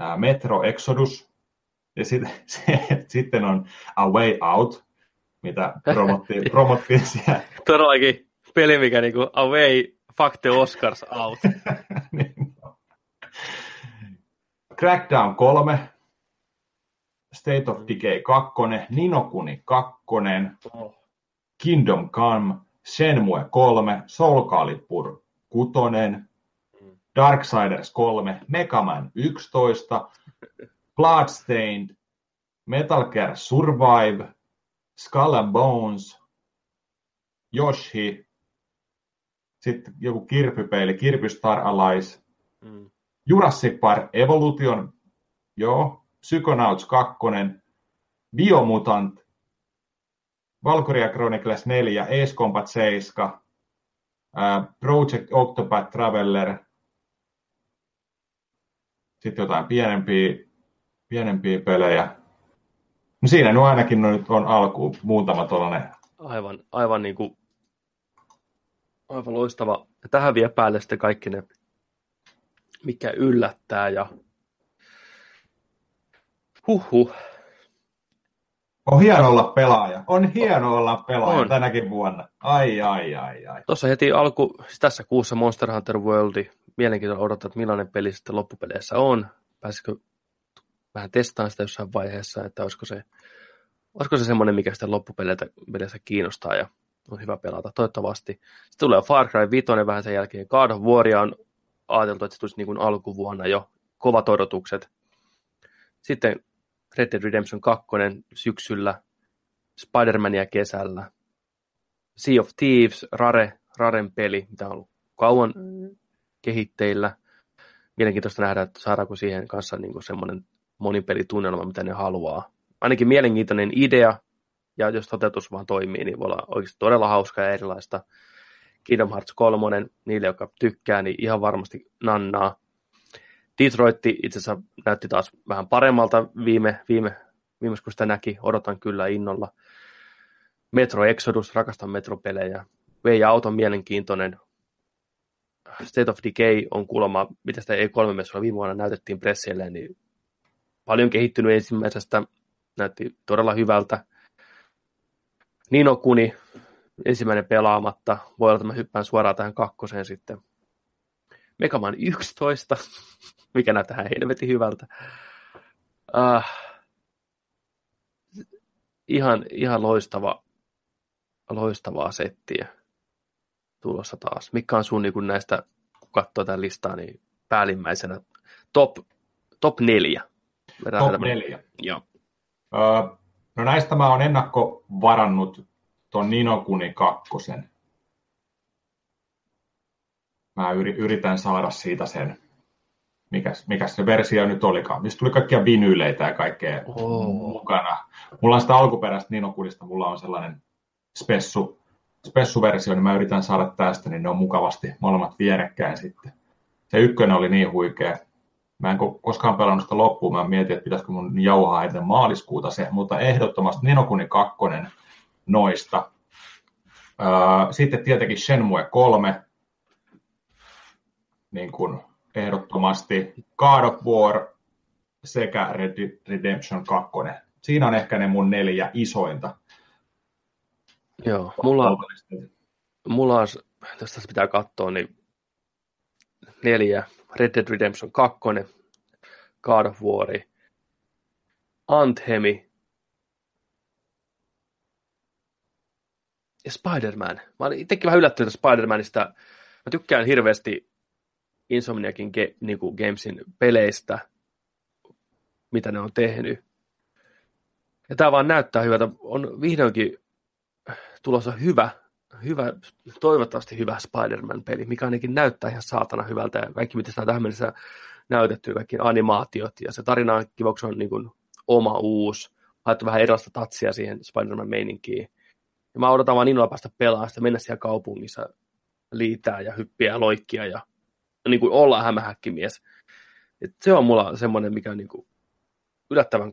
uh, Metro Exodus, Ja sit, se, sitten on A Way Out, mitä promottiin, promottiin siellä. Todellakin peli, mikä niinku Away, fuck the Oscars out. niin. Crackdown 3, State of Decay 2, Ninokuni 2, oh. Kingdom Come, Shenmue 3, Soul Calibur 6, Darksiders 3, Mega Man 11, Bloodstained, Metal Gear Survive, Skull and Bones, Yoshi, sitten joku kirpypeili, Kirpy Star Allies, mm. Jurassic Park Evolution, joo, Psychonauts 2, Biomutant, Valkyria Chronicles 4, Ace Combat 7, Project Octopath Traveler, sitten jotain pienempiä, pienempiä pelejä. No siinä no ainakin no nyt on alkuun muutama tuollainen. Aivan, aivan niin kuin, aivan loistava. Ja tähän vie päälle sitten kaikki ne, mikä yllättää ja huhhuh. On hieno olla pelaaja. On hieno olla pelaaja on. tänäkin vuonna. Ai, ai, ai, ai. Tuossa heti alku, siis tässä kuussa Monster Hunter World, mielenkiintoista odottaa, että millainen peli sitten loppupeleissä on. Pääsikö vähän testaan sitä jossain vaiheessa, että olisiko se, olisiko se semmoinen, mikä sitä loppupeleissä kiinnostaa ja on hyvä pelata, toivottavasti. Sitten tulee Far Cry 5 vähän sen jälkeen. God of War on ajateltu, että se tulisi niin kuin alkuvuonna jo. Kovat odotukset. Sitten Red Dead Redemption 2 syksyllä, Spider-Mania kesällä, Sea of Thieves, Rare, Raren peli, mitä on ollut kauan mm. kehitteillä. Mielenkiintoista nähdä, että saadaanko siihen kanssa niin kuin semmoinen monipelitunnelma, mitä ne haluaa. Ainakin mielenkiintoinen idea, ja jos toteutus vaan toimii, niin voi olla oikeasti todella hauskaa ja erilaista. Kingdom Hearts 3, niille, jotka tykkää, niin ihan varmasti nannaa. Detroit itse asiassa näytti taas vähän paremmalta viime, viime, viimeis kun sitä näki, odotan kyllä innolla. Metro Exodus, rakastan metropelejä. Way Out on mielenkiintoinen. State of Decay on kuulemma, mitä sitä E3-messuilla viime vuonna näytettiin pressille, niin paljon kehittynyt ensimmäisestä, näytti todella hyvältä. Nino Kuni, ensimmäinen pelaamatta, voi olla, että mä hyppään suoraan tähän kakkoseen sitten. Megaman 11, mikä näyttää helvetin hyvältä. Uh, ihan, ihan loistava, loistavaa settiä tulossa taas. Mikä on sun niin näistä, kun katsoo tämän listaa, niin päällimmäisenä top, top neljä? Top neljä. Joo. Uh, no näistä mä oon ennakko varannut ton Ninokuni kakkosen mä yritän saada siitä sen, mikä, mikä se versio nyt olikaan. Mistä tuli kaikkia vinyyleitä ja kaikkea oh. mukana. Mulla on sitä alkuperäistä Ninokudista, mulla on sellainen spessu, spessu-versio, niin mä yritän saada tästä, niin ne on mukavasti molemmat vierekkäin sitten. Se ykkönen oli niin huikea. Mä en koskaan pelannut sitä loppuun, mä mietin, että pitäisikö mun jauhaa ennen maaliskuuta se, mutta ehdottomasti Ninokuni 2 noista. Sitten tietenkin Shenmue 3, niin kuin ehdottomasti God of War sekä Red Redemption 2. Siinä on ehkä ne mun neljä isointa. Joo, mulla, mulla on, tästä pitää katsoa, niin neljä, Red Dead Redemption 2, God of War, Anthemi ja Spider-Man. Mä olin itsekin vähän yllättynyt Spider-Manista. Mä tykkään hirveästi Insomniakin ge, niin kuin Gamesin peleistä, mitä ne on tehnyt. Ja tämä vaan näyttää hyvältä. On vihdoinkin tulossa hyvä, hyvä toivottavasti hyvä Spider-Man-peli, mikä ainakin näyttää ihan saatana hyvältä. Ja kaikki, mitä sitä on tähän mennessä näytetty, kaikki animaatiot ja se tarina on kiva, on niin kuin oma uusi. Haettu vähän erilaista tatsia siihen Spider-Man-meininkiin. Ja mä odotan vaan innolla päästä pelaamaan sitä, mennä siellä kaupungissa liitää ja hyppiä ja loikkia ja niin kuin olla hämähäkkimies. Et se on mulla semmoinen, mikä on niin kuin yllättävän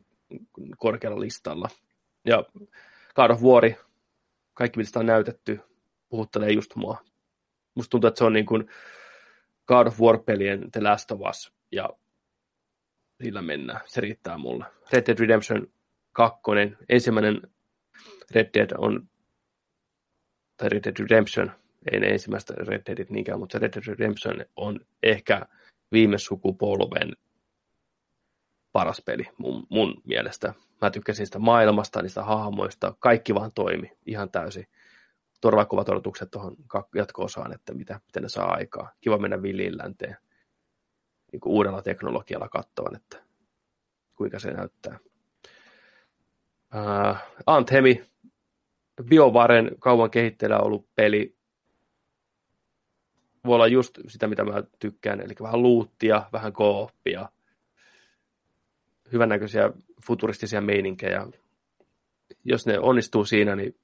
korkealla listalla. Ja God of War, kaikki mitä sitä on näytetty, puhuttelee just mua. Musta tuntuu, että se on niin kuin God of War-pelien The Last of Us. Ja sillä mennään. Se riittää mulle. Red Dead Redemption 2, ensimmäinen Red Dead on, tai Red Dead Redemption, ei ne ensimmäistä Red Deadit niinkään, mutta Red Dead Redemption on ehkä viime sukupolven paras peli mun, mun mielestä. Mä tykkäsin sitä maailmasta, niistä hahmoista, kaikki vaan toimi ihan täysin. Todella kovat odotukset tuohon jatko-osaan, että mitä, mitä ne saa aikaa. Kiva mennä villiin länteen niin kuin uudella teknologialla katsoen, että kuinka se näyttää. Uh, Anthemi, BioVaren kauan kehitteillä ollut peli, voi olla just sitä, mitä mä tykkään, eli vähän luuttia, vähän kooppia, hyvännäköisiä futuristisia meininkejä. Jos ne onnistuu siinä, niin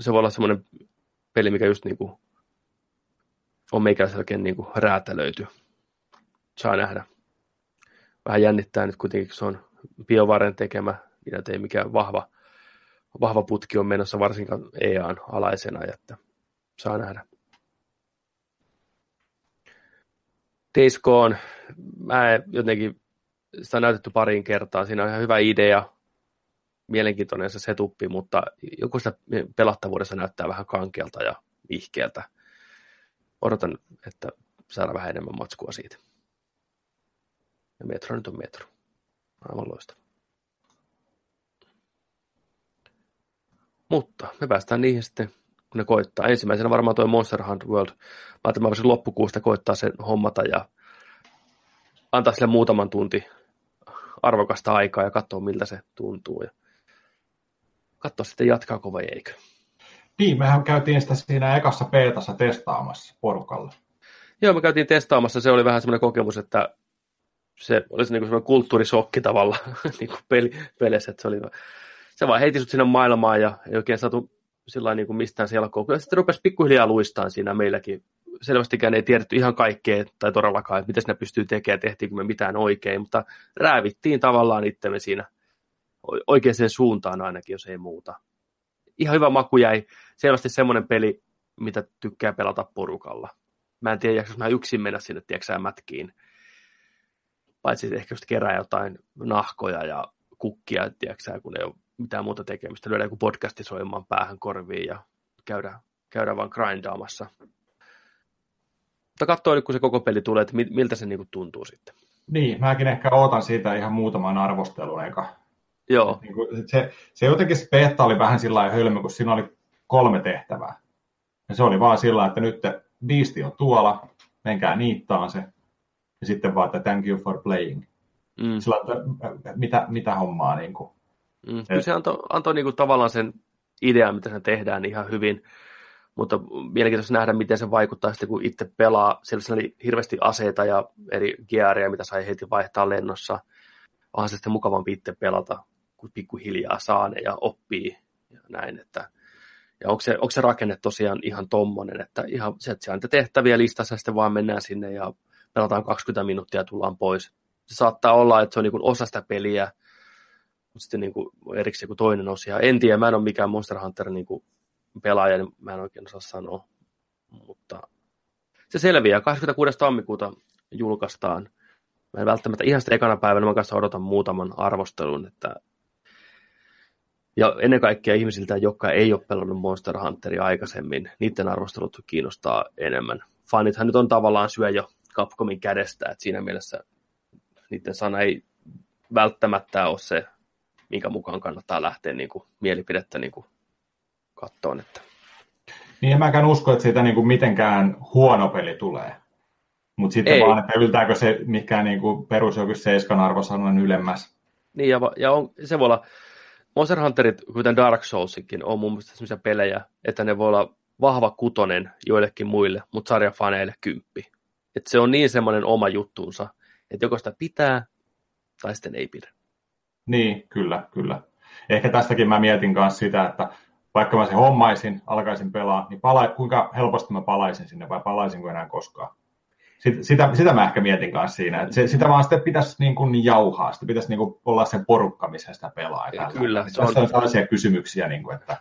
se voi olla semmoinen peli, mikä just niin kuin on meikäläisellä oikein niin kuin räätälöity. Saa nähdä. Vähän jännittää nyt kuitenkin, se on BioVaren tekemä, ja ei mikään vahva, vahva putki on menossa varsinkaan EAN alaisena, että saa nähdä. Gone, mä jotenkin, sitä on näytetty pariin kertaan, siinä on ihan hyvä idea, mielenkiintoinen se setuppi, mutta joku sitä pelattavuudessa näyttää vähän kankealta ja ihkeältä. Odotan, että saadaan vähän enemmän matskua siitä. Ja metro nyt on metro. Aivan loistava. Mutta me päästään niihin sitten, kun ne koittaa. Ensimmäisenä varmaan tuo Monster Hunt World. Mä ajattelin, että mä voisin loppukuusta koittaa sen hommata ja antaa sille muutaman tunti arvokasta aikaa ja katsoa, miltä se tuntuu. Ja katsoa sitten jatkaako vai eikö. Niin, mehän käytiin sitä siinä ekassa peetassa testaamassa porukalla. Joo, me käytiin testaamassa. Se oli vähän semmoinen kokemus, että se oli se niin semmoinen kulttuurisokki tavalla niin kuin peli, peleissä, että se oli se vaan heiti sut sinne maailmaan ja ei oikein saatu sillä niin kuin mistään selkoa. Kyllä sitten rupesi pikkuhiljaa luistaan siinä meilläkin. Selvästikään ei tiedetty ihan kaikkea, tai todellakaan, että miten ne pystyy tekemään, tehtiinkö me mitään oikein, mutta räävittiin tavallaan itsemme siinä oikeaan suuntaan ainakin, jos ei muuta. Ihan hyvä maku jäi. Selvästi semmoinen peli, mitä tykkää pelata porukalla. Mä en tiedä, jos mä yksin mennä sinne, tiedätkö mätkiin. Paitsi ehkä just kerää jotain nahkoja ja kukkia, tiedätkö kun ei ole mitään muuta tekemistä. Lyödään joku podcasti soimaan päähän korviin ja käydään, käydään vaan grindaamassa. Mutta katsoo nyt, kun se koko peli tulee, että miltä se niinku tuntuu sitten. Niin, mäkin ehkä ootan siitä ihan muutaman arvostelun eka. Joo. Niin kuin, se, se jotenkin se beta oli vähän sillä lailla hölmö, kun siinä oli kolme tehtävää. Ja se oli vaan sillä että nyt biisti on tuolla, menkää niittaan se. Ja sitten vaan, että thank you for playing. Mm. Sillä, että mitä, mitä hommaa niin kuin. Mm, kyllä se antoi, antoi niin kuin tavallaan sen idean, mitä se tehdään ihan hyvin, mutta mielenkiintoista nähdä, miten se vaikuttaa sitten, kun itse pelaa. Siellä oli hirveästi aseita ja eri gearia, mitä sai heti vaihtaa lennossa. Onhan se sitten mukavampi itse pelata, kun pikkuhiljaa saa ne ja oppii ja näin, että ja onko se, onko se rakenne tosiaan ihan tommonen, että ihan se, että siellä on tehtäviä listassa, sitten vaan mennään sinne ja pelataan 20 minuuttia ja tullaan pois. Se saattaa olla, että se on niin osa sitä peliä, mutta sitten niin kuin erikseen joku toinen osia. En tiedä, mä en ole mikään Monster Hunter niin kuin pelaaja, niin mä en oikein osaa sanoa, mutta se selviää. 26. tammikuuta julkaistaan. Mä en välttämättä ihan sitä ekana päivänä, mä kanssa odotan muutaman arvostelun, että ja ennen kaikkea ihmisiltä, jotka ei ole pelannut Monster Hunteria aikaisemmin, niiden arvostelut kiinnostaa enemmän. Fanithan nyt on tavallaan syö jo Capcomin kädestä, että siinä mielessä niiden sana ei välttämättä ole se minkä mukaan kannattaa lähteä niin kuin, mielipidettä niin kuin, kattoon. Että. Niin en mäkään usko, että siitä niin kuin mitenkään huono peli tulee. Mutta sitten Ei. vaan, että yltääkö se mikään niin kuin perus joku seiskan arvosanan ylemmäs. Niin, ja, ja on, se voi olla, Monster Hunterit, kuten Dark Soulsikin, on mun mielestä sellaisia pelejä, että ne voi olla vahva kutonen joillekin muille, mutta sarjafaneille kymppi. Että se on niin semmoinen oma juttuunsa, että joko sitä pitää tai sitten ei pidä. Niin, kyllä, kyllä. Ehkä tästäkin mä mietin myös sitä, että vaikka mä sen hommaisin, alkaisin pelaa, niin pala, kuinka helposti mä palaisin sinne vai palaisinko enää koskaan. Sitä, sitä, sitä mä ehkä mietin kanssa siinä, että se, sitä vaan sitten pitäisi niin kuin jauhaa, sitä pitäisi niin kuin olla sen porukka, missä sitä pelaa. Ja Kyllä. Se on, on sellaisia kysymyksiä, niin kuin, että...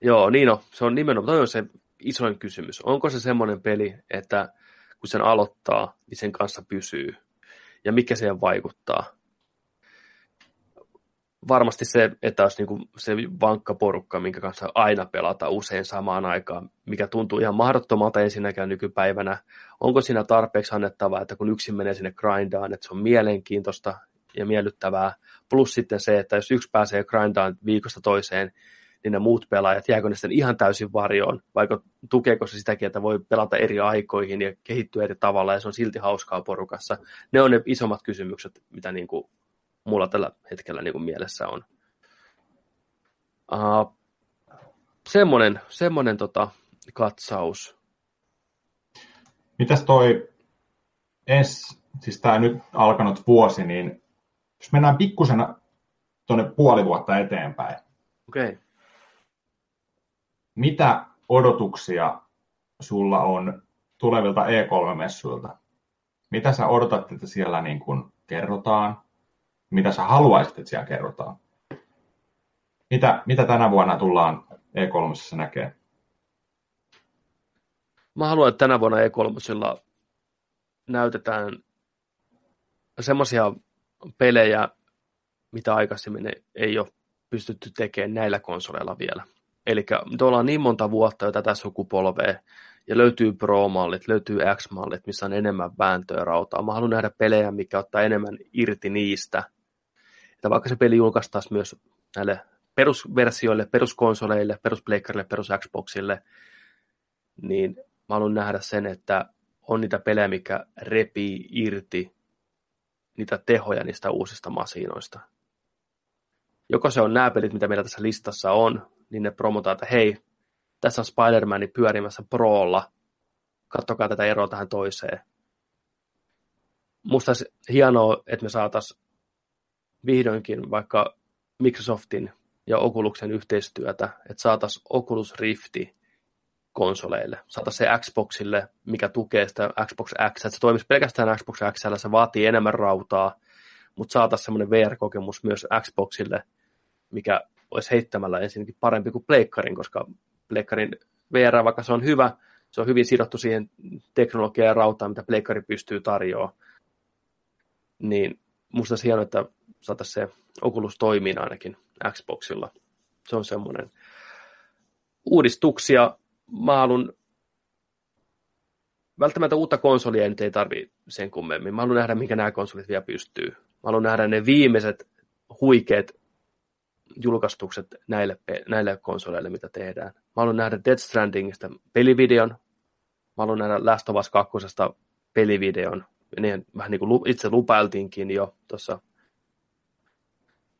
Joo, niin on. Se on nimenomaan, toi on se isoin kysymys. Onko se semmoinen peli, että kun sen aloittaa, niin sen kanssa pysyy? Ja mikä siihen vaikuttaa? Varmasti se, että olisi niin se vankka porukka, minkä kanssa aina pelata usein samaan aikaan, mikä tuntuu ihan mahdottomalta ensinnäkään nykypäivänä. Onko siinä tarpeeksi annettavaa, että kun yksin menee sinne grindaan, että se on mielenkiintoista ja miellyttävää, plus sitten se, että jos yksi pääsee grindaan viikosta toiseen, niin ne muut pelaajat, jääkö ne sitten ihan täysin varjoon, vaikka tukeeko se sitäkin, että voi pelata eri aikoihin ja kehittyä eri tavalla, ja se on silti hauskaa porukassa. Ne on ne isommat kysymykset, mitä niin kuin mulla tällä hetkellä niin kuin mielessä on. Uh, semmoinen semmoinen tota, katsaus. Mitäs toi ens, siis tämä nyt alkanut vuosi, niin jos mennään pikkusen tuonne puoli vuotta eteenpäin. Okei. Okay. Mitä odotuksia sulla on tulevilta E3-messuilta? Mitä sä odotat, että siellä niin kuin kerrotaan? Mitä sä haluaisit, että siellä kerrotaan? Mitä, mitä tänä vuonna tullaan E3 näkee? Mä haluan, että tänä vuonna E3 näytetään semmoisia pelejä, mitä aikaisemmin ei ole pystytty tekemään näillä konsoleilla vielä. Eli tuolla on niin monta vuotta jo tätä sukupolvea, ja löytyy Pro-mallit, löytyy X-mallit, missä on enemmän vääntöä rautaa. Mä haluan nähdä pelejä, mikä ottaa enemmän irti niistä. Että vaikka se peli julkaistaisi myös näille perusversioille, peruskonsoleille, peruspleikkarille, perus Xboxille, niin mä haluan nähdä sen, että on niitä pelejä, mikä repii irti niitä tehoja niistä uusista masinoista. Joko se on nämä pelit, mitä meillä tässä listassa on, niin ne promotaan, että hei, tässä on Spider-Man pyörimässä Prolla, katsokaa tätä eroa tähän toiseen. Musta olisi hienoa, että me saataisiin vihdoinkin vaikka Microsoftin ja Oculusen yhteistyötä, että saataisiin Oculus Rifti konsoleille. Saataisiin se Xboxille, mikä tukee sitä Xbox X, että se toimisi pelkästään Xbox X, se vaatii enemmän rautaa, mutta saataisiin semmoinen VR-kokemus myös Xboxille, mikä olisi heittämällä ensinnäkin parempi kuin pleikkarin, koska pleikkarin VR, vaikka se on hyvä, se on hyvin sidottu siihen teknologiaan ja rautaan, mitä pleikkari pystyy tarjoamaan. Niin musta olisi hienoa, että saataisiin se Oculus toimiin ainakin Xboxilla. Se on semmoinen uudistuksia. Mä haluan välttämättä uutta konsolia nyt ei tarvi sen kummemmin. Mä haluan nähdä, mikä nämä konsolit vielä pystyy. Mä haluan nähdä ne viimeiset huikeat julkaistukset näille, näille konsoleille, mitä tehdään. Mä haluan nähdä Death Strandingista pelivideon. Mä haluan nähdä Last of Us 2 pelivideon. Ja niin, vähän niin kuin itse lupailtiinkin jo tuossa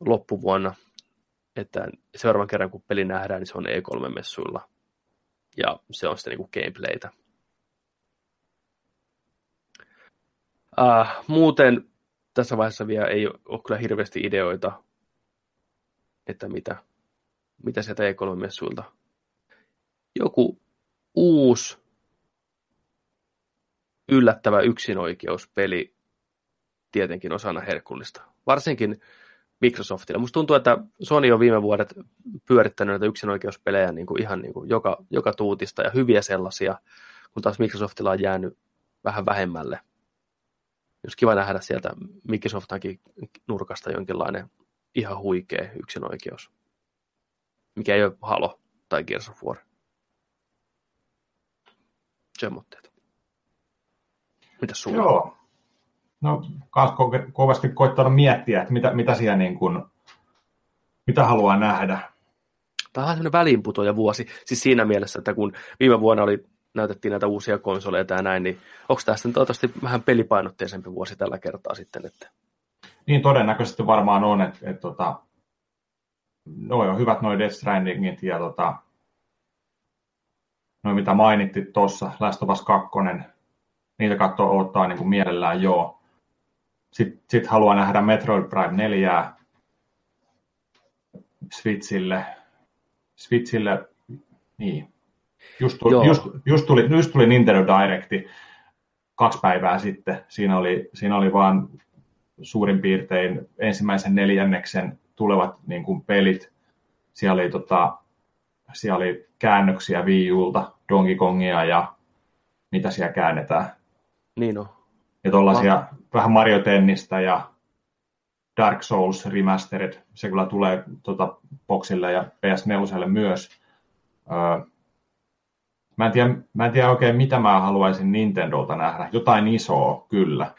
loppuvuonna, että seuraavan kerran kun peli nähdään, niin se on E3-messuilla. Ja se on sitten niin gameplaytä. Uh, muuten tässä vaiheessa vielä ei ole kyllä hirveästi ideoita että mitä, mitä sieltä E3-messuilta. Joku uusi yllättävä yksinoikeuspeli tietenkin osana herkullista. Varsinkin Microsoftilla. Musta tuntuu, että Sony on viime vuodet pyörittänyt näitä yksinoikeuspelejä niin kuin ihan niin kuin joka, joka tuutista ja hyviä sellaisia, kun taas Microsoftilla on jäänyt vähän vähemmälle. Jos kiva nähdä sieltä Microsoftankin nurkasta jonkinlainen ihan huikea yksinoikeus. Mikä ei ole Halo tai Gears of War. Semmoitteet. Mitäs sulla? Joo. No, ko- kovasti koittanut miettiä, että mitä, mitä siellä niin kuin, mitä haluaa nähdä. Tämä on semmoinen väliinputoja vuosi. Siis siinä mielessä, että kun viime vuonna oli, näytettiin näitä uusia konsoleita ja näin, niin onko tämä sitten toivottavasti vähän pelipainotteisempi vuosi tällä kertaa sitten? Että... Niin todennäköisesti varmaan on, että, että tota, noi on hyvät noin Death Strandingit ja tota, noin mitä mainittit tuossa, Last of Us 2, niitä katsoa ottaa niin kuin mielellään joo. Sitten sit haluan nähdä Metroid Prime 4 Switchille. Switchille, niin. Just tuli, just, just, tuli, just tuli Nintendo Directi kaksi päivää sitten. Siinä oli, siinä oli vaan suurin piirtein ensimmäisen neljänneksen tulevat niin kuin pelit. Siellä oli, tota, siellä oli käännöksiä Wii Ulta, Donkey Kongia ja mitä siellä käännetään. Niin on. Ja tuollaisia vähän Mario Tennistä ja Dark Souls Remastered, se kyllä tulee tota, Boxille ja PS4 myös. Öö, mä, en tiedä, mä en tiedä oikein, mitä mä haluaisin Nintendolta nähdä. Jotain isoa, kyllä.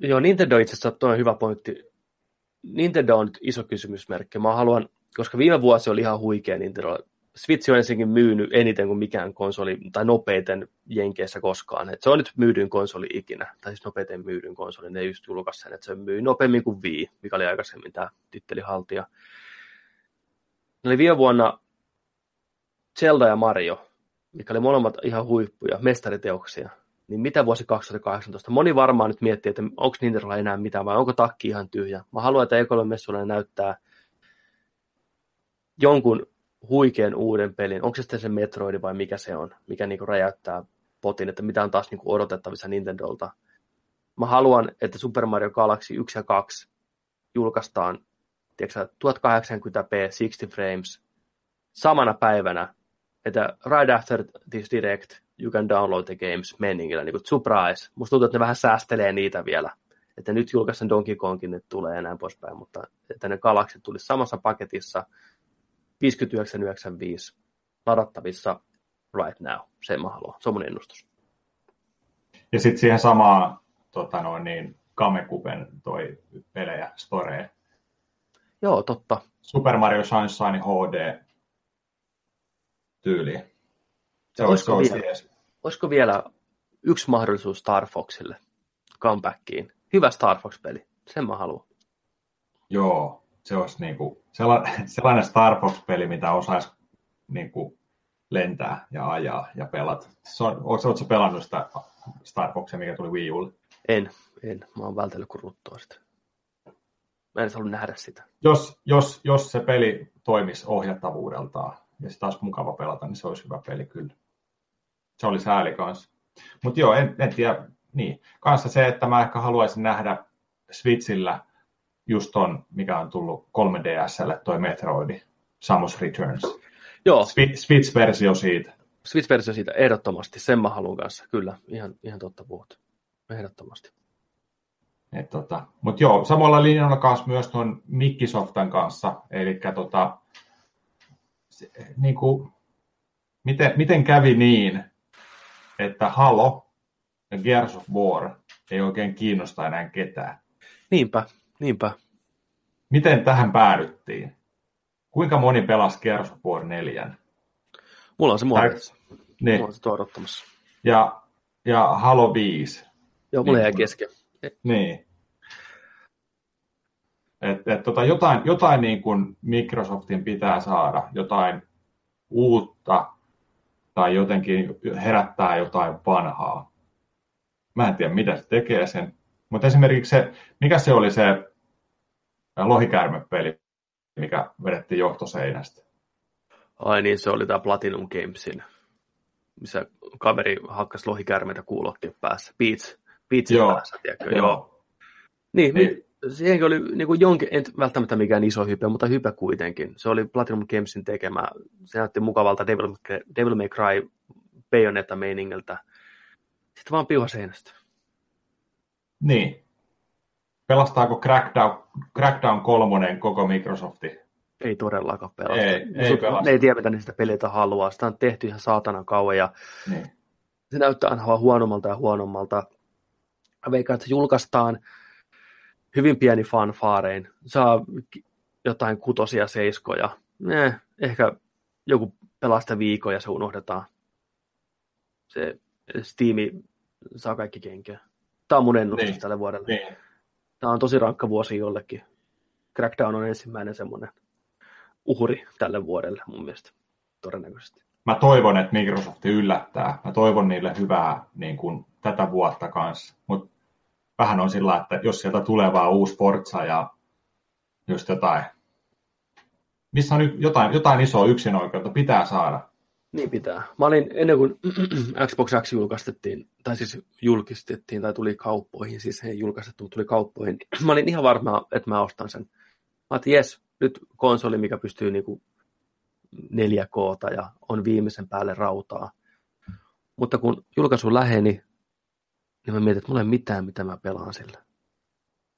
Joo, Nintendo itse asiassa toi on hyvä pointti. Nintendo on nyt iso kysymysmerkki. Mä haluan, koska viime vuosi oli ihan huikea Nintendo. Switch on ensinnäkin myynyt eniten kuin mikään konsoli, tai nopeiten Jenkeissä koskaan. Et se on nyt myydyn konsoli ikinä, tai siis nopeiten myydyn konsoli. Ne just julkaisi sen, että se myy nopeammin kuin Wii, mikä oli aikaisemmin tämä tittelihaltija. Ne oli viime vuonna Zelda ja Mario, mikä oli molemmat ihan huippuja, mestariteoksia. Niin mitä vuosi 2018? Moni varmaan nyt miettii, että onko Nintendolla enää mitään vai onko takki ihan tyhjä. Mä haluan, että Ekolle messuilla näyttää jonkun huikean uuden pelin. Onko se sitten se Metroid vai mikä se on, mikä niinku räjäyttää potin, että mitä on taas niinku odotettavissa Nintendolta. Mä haluan, että Super Mario Galaxy 1 ja 2 julkaistaan tiedätkö, 1080p 60 frames samana päivänä, että right after this direct you can download the games meningillä, niin kuin surprise. Musta tuntuu, että ne vähän säästelee niitä vielä. Että nyt julkaisen Donkey Kongin, että tulee enää poispäin, mutta että ne galaksit tulisi samassa paketissa 59,95 ladattavissa right now. Se mä haluan. Se on mun ennustus. Ja sitten siihen samaan tota noin, niin, Kamekupen toi pelejä, storeja. Joo, totta. Super Mario Sunshine HD tyyli. Se olisiko, olisi vielä, olisiko vielä yksi mahdollisuus Star Foxille comebackiin? Hyvä Star Fox-peli, sen mä haluan. Joo, se olisi niinku sellainen, sellainen Star Fox-peli, mitä osaisi niinku lentää ja ajaa ja pelata. Se on, oletko, pelannut sitä Star Foxia, mikä tuli Wii Ulle? En, en. Mä oon vältellyt kuin ruttoa sitä. Mä en halua nähdä sitä. Jos, jos, jos se peli toimisi ohjattavuudeltaan ja sitä olisi mukava pelata, niin se olisi hyvä peli kyllä. Se oli sääli kanssa. Mutta joo, en, en tiedä. Niin. Kanssa se, että mä ehkä haluaisin nähdä Switchillä just ton, mikä on tullut 3DSlle, toi Metroidi, Samus Returns. Joo. Switch-versio siitä. Switch-versio siitä, ehdottomasti. Sen mä haluan kanssa, kyllä. Ihan, ihan totta puhut. Ehdottomasti. tota, Mutta joo, samalla linjalla kanssa myös tuon Microsoftin kanssa, eli tota, se, niin kuin, miten, miten kävi niin, että Halo ja Gears of War ei oikein kiinnosta enää ketään. Niinpä, niinpä. Miten tähän päädyttiin? Kuinka moni pelasi Gears of War 4? Mulla on se muodissa. Niin. Mulla on se odottamassa. Ja, ja Halo 5. Joo, mulla niin, jäi kesken. Niin. Et, et tota, jotain jotain niin kuin Microsoftin pitää saada, jotain uutta tai jotenkin herättää jotain vanhaa. Mä en tiedä, mitä se tekee sen. Mutta esimerkiksi se, mikä se oli se lohikäärmepeli, mikä vedettiin johtoseinästä? Ai niin, se oli tämä Platinum Gamesin, missä kaveri hakkas lohikärmeitä kuulokkin päässä. Beats, Beatsin Joo. päässä, tiedätkö? Joo. Joo. Niin, niin. Siihenkin oli niin kuin jonkin, en välttämättä mikään iso hype, mutta hype kuitenkin. Se oli Platinum Gamesin tekemä. Se näytti mukavalta Devil, Devil May Cry Bayonetta-meiningiltä. Sitten vaan piuha seinästä. Niin. Pelastaako Crackdown, Crackdown 3 koko Microsofti? Ei todellakaan pelasta. Ei, ei pelasta. Ne ei tiedä, mitä niistä pelitä haluaa. Sitä on tehty ihan saatana kauan ja niin. se näyttää aina vaan huonommalta ja huonommalta. Veikkaan, että julkaistaan hyvin pieni fanfaarein. Saa jotain kutosia seiskoja. Eh, ehkä joku pelasta viikon ja se unohdetaan. Se Steam saa kaikki kenkeä. Tämä on mun ennustus niin. tälle vuodelle. Niin. Tämä on tosi rankka vuosi jollekin. Crackdown on ensimmäinen semmoinen uhri tälle vuodelle mun mielestä todennäköisesti. Mä toivon, että Microsoft yllättää. Mä toivon niille hyvää niin kuin, tätä vuotta kanssa. Mutta vähän on sillä, että jos sieltä tulee vaan uusi Forza ja just jotain, missä on jotain, jotain isoa yksinoikeutta, pitää saada. Niin pitää. Mä olin ennen kuin Xbox X julkaistettiin, tai siis julkistettiin tai tuli kauppoihin, siis ei julkaistettu, tuli kauppoihin, mä olin ihan varma, että mä ostan sen. Mä ajattelin, jes, nyt konsoli, mikä pystyy niinku 4 k ja on viimeisen päälle rautaa. Mutta kun julkaisu läheni, niin mä mietin, että mulla ei mitään, mitä mä pelaan sillä.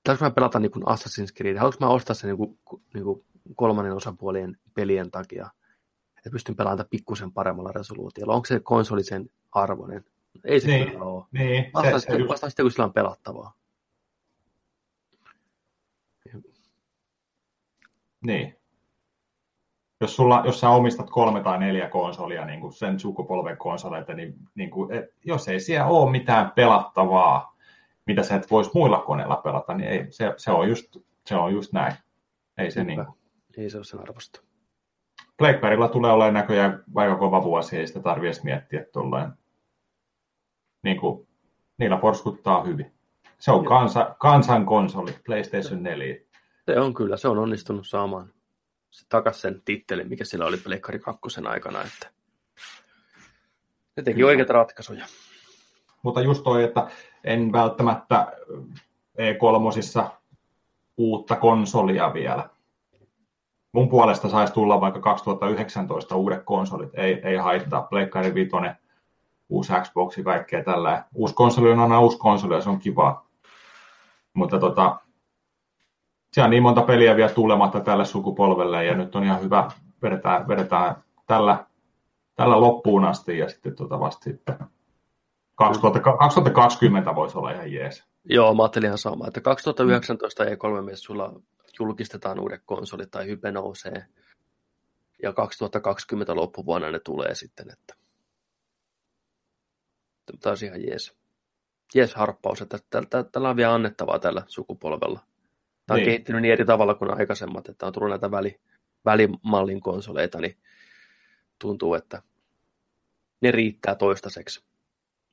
pitäisikö mä pelata niin Assassin's Creed, haluanko mä ostaa sen niin kuin, niin kuin kolmannen osapuolien pelien takia, että pystyn pelaamaan pikkusen paremmalla resoluutiolla. Onko se konsoli sen arvoinen? Ei se Niin, kyllä ole. Niin, Vasta, sitten, just, vasta sitten, kun sillä on pelattavaa. niin. Jos, sulla, jos sä omistat kolme tai neljä konsolia, niin kuin sen sukupolven konsoleita, niin, niin kuin, et, jos ei siellä ole mitään pelattavaa, mitä sä et voisi muilla koneilla pelata, niin ei, se, se, on just, se on just näin. Ei se niin Niinpä. Ei se ole sen arvosta. Pleikkarilla tulee olemaan näköjään aika kova vuosi, ei sitä tarvitse edes miettiä tuollain. Niin kuin, niillä porskuttaa hyvin. Se on kansa, kansan konsoli, PlayStation 4. Se on kyllä, se on onnistunut saamaan se takas sen tittelin, mikä sillä oli Pleikkari 2 aikana, että ne teki Kyllä. oikeita ratkaisuja. Mutta just toi, että en välttämättä E3 uutta konsolia vielä. Mun puolesta saisi tulla vaikka 2019 uudet konsolit. Ei, ei haittaa. Pleikkari 5, uusi Xbox, kaikkea tällä. Uusi konsoli on aina uusi konsoli ja se on kiva. Mutta tota, siellä on niin monta peliä vielä tulematta tälle sukupolvelle ja nyt on ihan hyvä, vedetään, vedetään tällä, tällä loppuun asti ja sitten tota vasta sitten 2000, 2020 voisi olla ihan jees. Joo, mä ajattelin ihan sama, että 2019 E3-messulla julkistetaan uudet konsolit tai hype nousee. Ja 2020 loppuvuonna ne tulee sitten, että taisi ihan jees. Jees harppaus, että tä- tä- tällä on vielä annettavaa tällä sukupolvella. Tämä on Niin. kehittynyt niin eri tavalla kuin aikaisemmat, että on tullut näitä väli, välimallin konsoleita, niin tuntuu, että ne riittää toistaiseksi.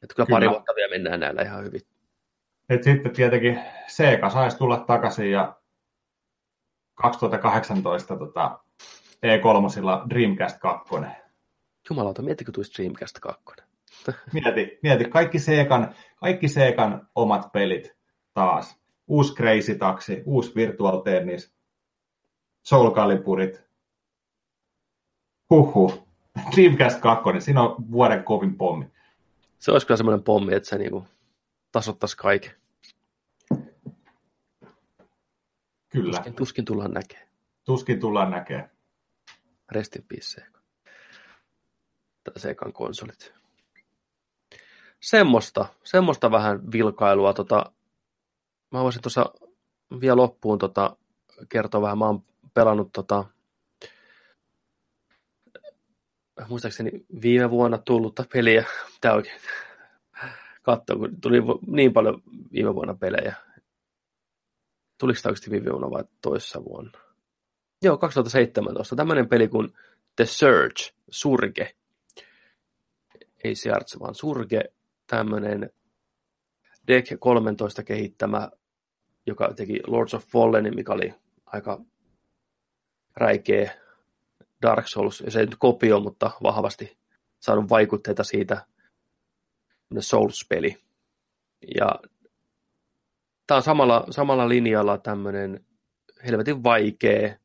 Että kyllä, pari Kyllä. vuotta vielä mennään näillä ihan hyvin. Et sitten tietenkin Sega saisi tulla takaisin ja 2018 tota, E3 Dreamcast 2. Jumalauta, miettikö tulisi Dreamcast 2? Mieti, mieti kaikki Segan, kaikki Segan omat pelit taas. Uusi Crazy Taxi, uusi Virtual Tennis, Soul Caliburit. Huhhuh. Dreamcast 2, siinä on vuoden kovin pommi. Se olisi kyllä semmoinen pommi, että se niinku tasoittaisi kaiken. Kyllä, Tuskin, tuskin tullaan näkemään. tuskin tullaan näkemään. Rest in peace Sega. Tai Segan konsolit. Semmoista, semmoista vähän vilkailua. Tota, mä voisin tuossa vielä loppuun tota, kertoa vähän. Mä oon pelannut tota, muistaakseni viime vuonna tullutta peliä. Tää oikein katsoa, kun tuli niin paljon viime vuonna pelejä. Tuliko oikeasti viime vuonna vai toissa vuonna? Joo, 2017. Tämmöinen peli kuin The Surge, Surge. Ei Search, vaan Surge. Tämmöinen Deck 13 kehittämä, joka teki Lords of Fallen, mikä oli aika räikeä Dark Souls. Se ei nyt kopio, mutta vahvasti saanut vaikutteita siitä Souls-peli. Ja tämä on samalla, samalla linjalla tämmöinen helvetin vaikea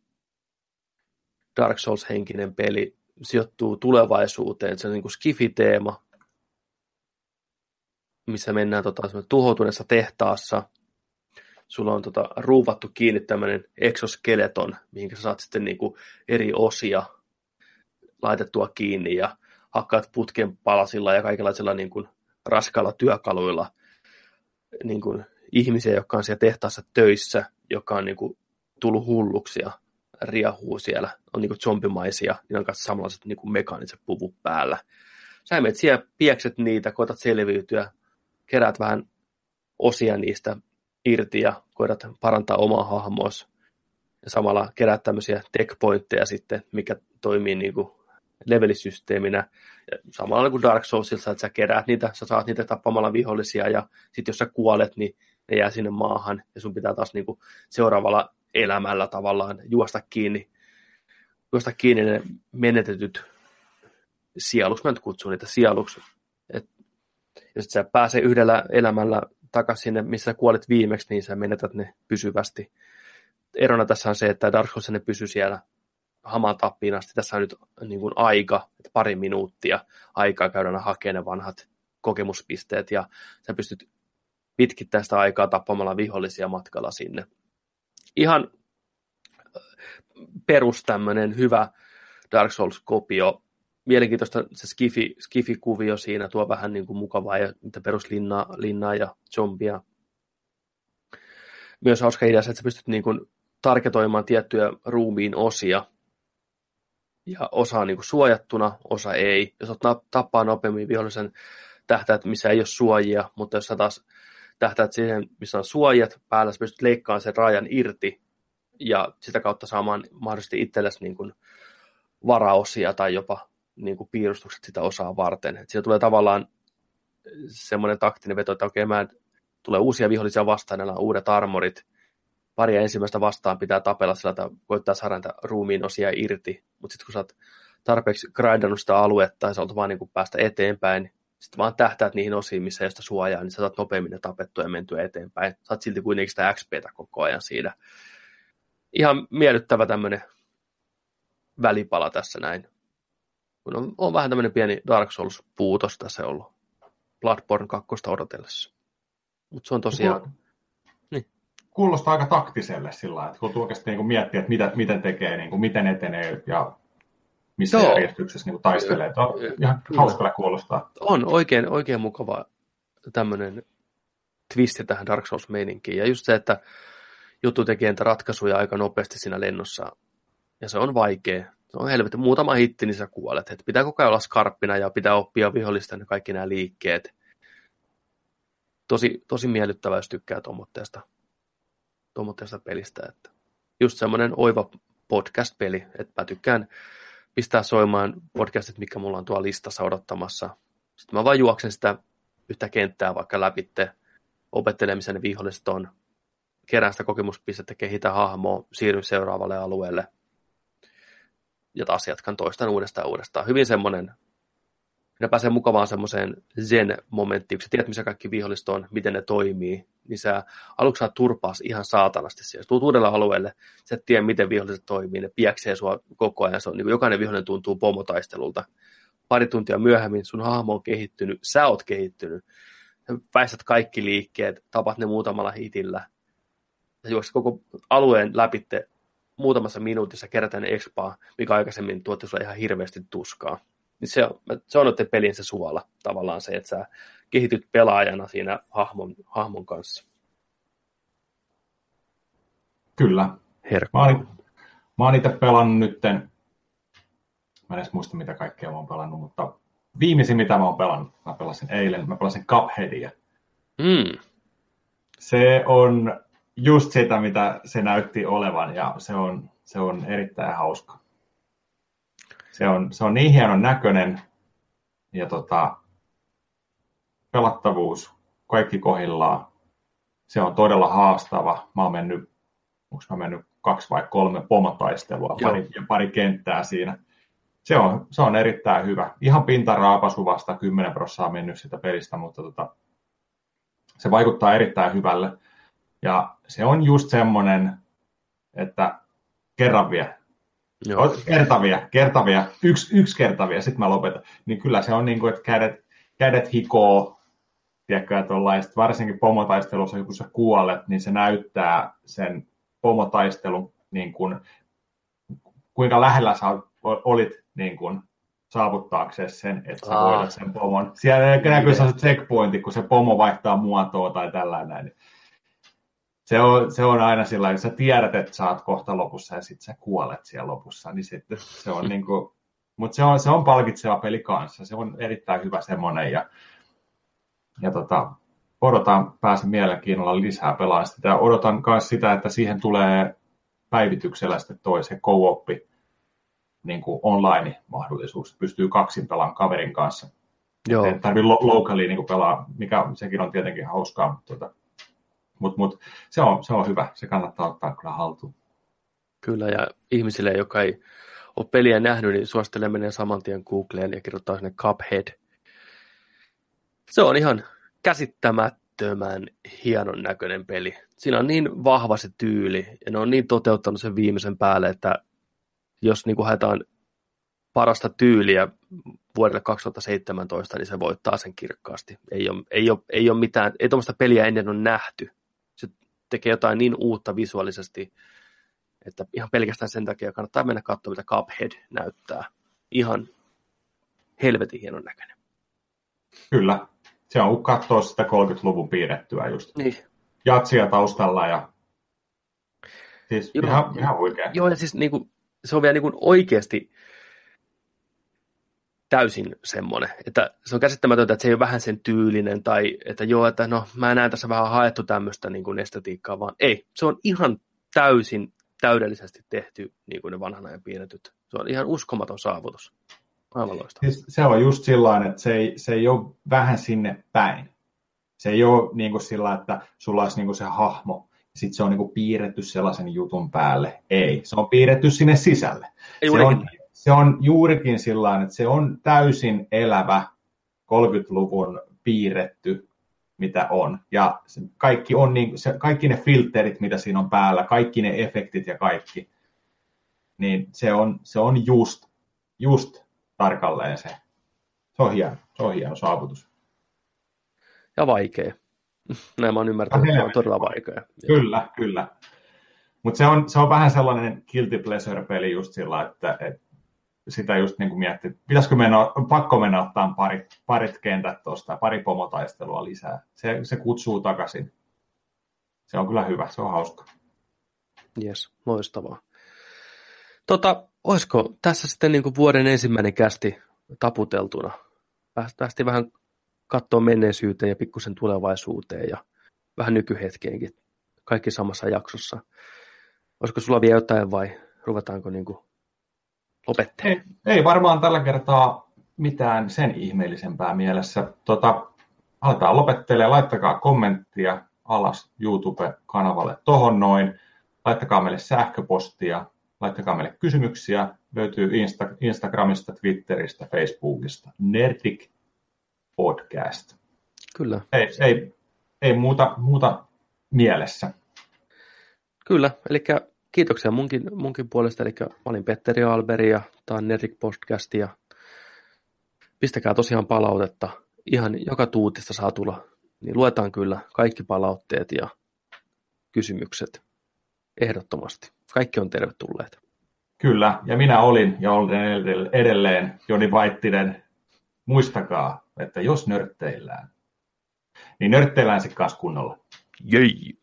Dark Souls-henkinen peli sijoittuu tulevaisuuteen. Se on niin kuin skifi-teema, missä mennään tota, tuhoutuneessa tehtaassa. Sulla on tota, ruuvattu kiinni tämmöinen exoskeleton, mihin sä saat sitten niin kuin eri osia laitettua kiinni ja hakkaat putken palasilla ja kaikenlaisilla niin kuin raskailla työkaluilla niin kuin ihmisiä, jotka on siellä tehtaassa töissä, joka on niin kuin tullut hulluksi ja riahuu siellä, on niin kuin zombimaisia, niin on kanssa samanlaiset niin kuin mekaaniset puvut päällä. Sä menet siellä, piekset niitä, koetat selviytyä, keräät vähän osia niistä irti ja koetat parantaa omaa hahmoas. Ja samalla keräät tämmöisiä techpointteja sitten, mikä toimii niin kuin levelisysteeminä. Ja samalla kuin Dark Soulsilla, että sä keräät niitä, sä saat niitä tappamalla vihollisia ja sitten jos sä kuolet, niin ne jää sinne maahan ja sun pitää taas niin kuin seuraavalla elämällä tavallaan juosta kiinni, juosta kiinni ne menetetyt sieluksi, mä nyt kutsun niitä sieluksi. Et jos et sä pääse yhdellä elämällä takaisin sinne, missä sä kuolit viimeksi, niin sä menetät ne pysyvästi. Erona tässä on se, että Dark Souls ne pysyy siellä hamaan tappiin asti. Tässä on nyt niin kuin aika, että pari minuuttia aikaa käydä hakemaan ne vanhat kokemuspisteet ja sä pystyt pitkittää sitä aikaa tappamalla vihollisia matkalla sinne. Ihan perus tämmöinen hyvä Dark Souls-kopio. Mielenkiintoista se skifi, skifi-kuvio siinä tuo vähän niin kuin mukavaa ja peruslinnaa linnaa ja zombia. Myös hauska idea että sä pystyt niin kuin tarketoimaan tiettyjä ruumiin osia, ja osa on niin kuin suojattuna, osa ei. Jos tappaa nopeammin vihollisen tähtäät, missä ei ole suojia, mutta jos sä taas tähtäät siihen, missä on suojat päällä, sä pystyt leikkaamaan sen rajan irti ja sitä kautta saamaan mahdollisesti itsellesi niin kuin varaosia tai jopa niin kuin piirustukset sitä osaa varten. Et siellä tulee tavallaan semmoinen taktinen veto, että okei, mä tulee uusia vihollisia vastaan, on uudet armorit, pari ensimmäistä vastaan pitää tapella sillä, että koittaa saada näitä ruumiin osia irti, mutta sitten kun sä oot tarpeeksi grindannut sitä aluetta ja sä oot vaan niin kuin päästä eteenpäin, sitten vaan tähtäät niihin osiin, missä sitä suojaa, niin sä saat nopeammin ne tapettua ja mentyä eteenpäin. Saat silti kuitenkin sitä XPtä koko ajan siinä. Ihan miellyttävä tämmöinen välipala tässä näin. Kun on, on vähän tämmöinen pieni Dark Souls-puutos tässä ollut Bloodborne 2 odotellessa. Mutta se on tosiaan kuulostaa aika taktiselle sillä että kun oikeasti niin miettii, että mitä, miten tekee, niin kuin, miten etenee ja missä Joo. järjestyksessä niin taistelee. Että on ihan hauskalla kuulostaa. On oikein, oikein mukava tämmöinen twisti tähän Dark Souls-meininkiin. Ja just se, että juttu tekee ratkaisuja aika nopeasti siinä lennossa. Ja se on vaikea. Se on helvetti. Muutama hitti, niin sä kuolet. Et pitää koko ajan olla skarppina ja pitää oppia vihollisten kaikki nämä liikkeet. Tosi, tosi miellyttävää, jos tykkää tuommoitteesta tuommoisesta pelistä. Että just semmoinen oiva podcast-peli, että mä tykkään pistää soimaan podcastit, mikä mulla on tuolla listassa odottamassa. Sitten mä vaan juoksen sitä yhtä kenttää vaikka läpitte, opettelen, missä ne viholliset on, kerään sitä kokemuspistettä, kehitä hahmoa, siirryn seuraavalle alueelle ja taas jatkan toistan uudestaan uudestaan. Hyvin semmoinen minä pääsee mukavaan semmoiseen zen-momenttiin, kun sä tiedät, missä kaikki viholliset on, miten ne toimii, niin sä aluksi saat turpaas ihan saatanasti siellä. Tuut uudelle alueelle, sä et tiedä, miten viholliset toimii, ne piäksee sua koko ajan, se on, niin jokainen vihollinen tuntuu pomotaistelulta. Pari tuntia myöhemmin sun hahmo on kehittynyt, sä oot kehittynyt, sä väistät kaikki liikkeet, tapat ne muutamalla hitillä, ja juokset koko alueen läpitte muutamassa minuutissa kerätään expaa, mikä aikaisemmin tuotti sulle ihan hirveästi tuskaa niin se on, se on noiden pelin se suola tavallaan se, että sä kehityt pelaajana siinä hahmon, hahmon kanssa. Kyllä. Herkku. Mä oon, mä oon itse pelannut nytten, mä en edes muista mitä kaikkea mä oon pelannut, mutta viimeisin mitä mä oon pelannut, mä pelasin eilen, mä pelasin Cupheadia. Mm. Se on just sitä, mitä se näytti olevan ja se on, se on erittäin hauska se on, se on niin hienon näköinen ja tota, pelattavuus, kaikki kohillaan. Se on todella haastava. Mä oon mennyt, onko mä mennyt kaksi vai kolme pomotaistelua pari, ja pari kenttää siinä. Se on, se on erittäin hyvä. Ihan pintaraapasu vasta 10 prosenttia mennyt sitä pelistä, mutta tota, se vaikuttaa erittäin hyvälle. Ja se on just semmoinen, että kerran vie, Joo. Kertavia, kertavia, yksi, yksi kertavia, sitten mä lopetan. Niin kyllä se on niin kuin, että kädet, kädet hikoo, tiedätkö, että ollaan, varsinkin pomotaistelussa, kun sä kuolet, niin se näyttää sen pomotaistelun, niin kuin, kuinka lähellä sä olit niin kuin, saavuttaaksesi sen, että sä voitat sen pomon. Siellä näkyy se checkpointi, kun se pomo vaihtaa muotoa tai tällainen. Niin se on, se on aina sillä että sä tiedät, että sä oot kohta lopussa ja sitten sä kuolet siellä lopussa, niin sitten se on niin kuin, mutta se on, se on palkitseva peli kanssa, se on erittäin hyvä semmoinen ja, ja tota, odotan pääsen mielenkiinnolla lisää pelaa sitä ja odotan myös sitä, että siihen tulee päivityksellä sitten toi se co-oppi niin kuin online-mahdollisuus, pystyy kaksin pelaamaan kaverin kanssa. Joo. Ei tarvitse lo- locally niin pelaa, mikä sekin on tietenkin hauskaa, mutta tota, mutta mut, se, on, se on hyvä, se kannattaa ottaa kyllä haltuun. Kyllä, ja ihmisille, joka ei ole peliä nähnyt, niin suosittelen menee saman tien Googleen ja kirjoittaa sinne Cuphead. Se on ihan käsittämättömän hienon näköinen peli. Siinä on niin vahva se tyyli, ja ne on niin toteuttanut sen viimeisen päälle, että jos niin kuin haetaan parasta tyyliä vuodelle 2017, niin se voittaa sen kirkkaasti. Ei ole, ei ole, ei ole mitään, ei tuommoista peliä ennen on nähty. Tekee jotain niin uutta visuaalisesti, että ihan pelkästään sen takia kannattaa mennä katsomaan, mitä Cuphead näyttää. Ihan helvetin hienon näköinen. Kyllä. Se on katsoa sitä 30-luvun piirrettyä just. Niin. Jatsia taustalla ja siis joo, ihan, ihan oikein. Joo, ja siis niin kuin, se on vielä niin kuin oikeasti täysin semmoinen, että se on käsittämätöntä, että se ei ole vähän sen tyylinen, tai että joo, että no mä näen tässä vähän haettu tämmöistä niin kuin estetiikkaa, vaan ei, se on ihan täysin täydellisesti tehty niin kuin ne vanhan ajan piirretyt. Se on ihan uskomaton saavutus. Aivan loistava. Siis se on just sillä että se ei, se ei ole vähän sinne päin. Se ei ole niin kuin sillä että sulla olisi niin kuin se hahmo, sitten se on niin kuin piirretty sellaisen jutun päälle. Ei, se on piirretty sinne sisälle. Ei se, on, se on juurikin sillä että se on täysin elävä 30-luvun piirretty, mitä on. Ja kaikki, on niin, se, kaikki ne filterit, mitä siinä on päällä, kaikki ne efektit ja kaikki, niin se on, se on just, just tarkalleen se. Se on hieno, se on hieno saavutus. Ja vaikea. Näin mä oon ymmärtänyt, että se on todella vaikea. Kyllä, kyllä. Mutta se on, se on vähän sellainen guilty pleasure-peli just sillä, että, että sitä just niin kuin miettii, pitäisikö mennä, pakko mennä ottaa parit, parit kentät tuosta, pari pomotaistelua lisää. Se, se kutsuu takaisin. Se on kyllä hyvä, se on hauska. Jes, loistavaa. Tota, olisiko tässä sitten niin kuin vuoden ensimmäinen kästi taputeltuna? Päästiin vähän katsoa menneisyyteen ja pikkusen tulevaisuuteen ja vähän nykyhetkeenkin. Kaikki samassa jaksossa. Olisiko sulla vielä jotain vai ruvetaanko niin kuin lopettelemaan? Ei, ei varmaan tällä kertaa mitään sen ihmeellisempää mielessä. Tota, aletaan lopettelemaan. Laittakaa kommenttia alas YouTube-kanavalle tohon noin. Laittakaa meille sähköpostia laittakaa meille kysymyksiä. Löytyy Insta- Instagramista, Twitteristä, Facebookista. Nerdik Podcast. Kyllä. Ei, ei, ei muuta, muuta mielessä. Kyllä, eli kiitoksia munkin, munkin puolesta. Eli mä olin Petteri Alberi ja tämä on Nerdik Podcast ja pistäkää tosiaan palautetta. Ihan joka tuutista saa tulla. Niin luetaan kyllä kaikki palautteet ja kysymykset ehdottomasti. Kaikki on tervetulleet. Kyllä, ja minä olin ja olen edelleen Joni Vaittinen. Muistakaa, että jos nörtteillään, niin nörtteillään se kanssa kunnolla. Jei!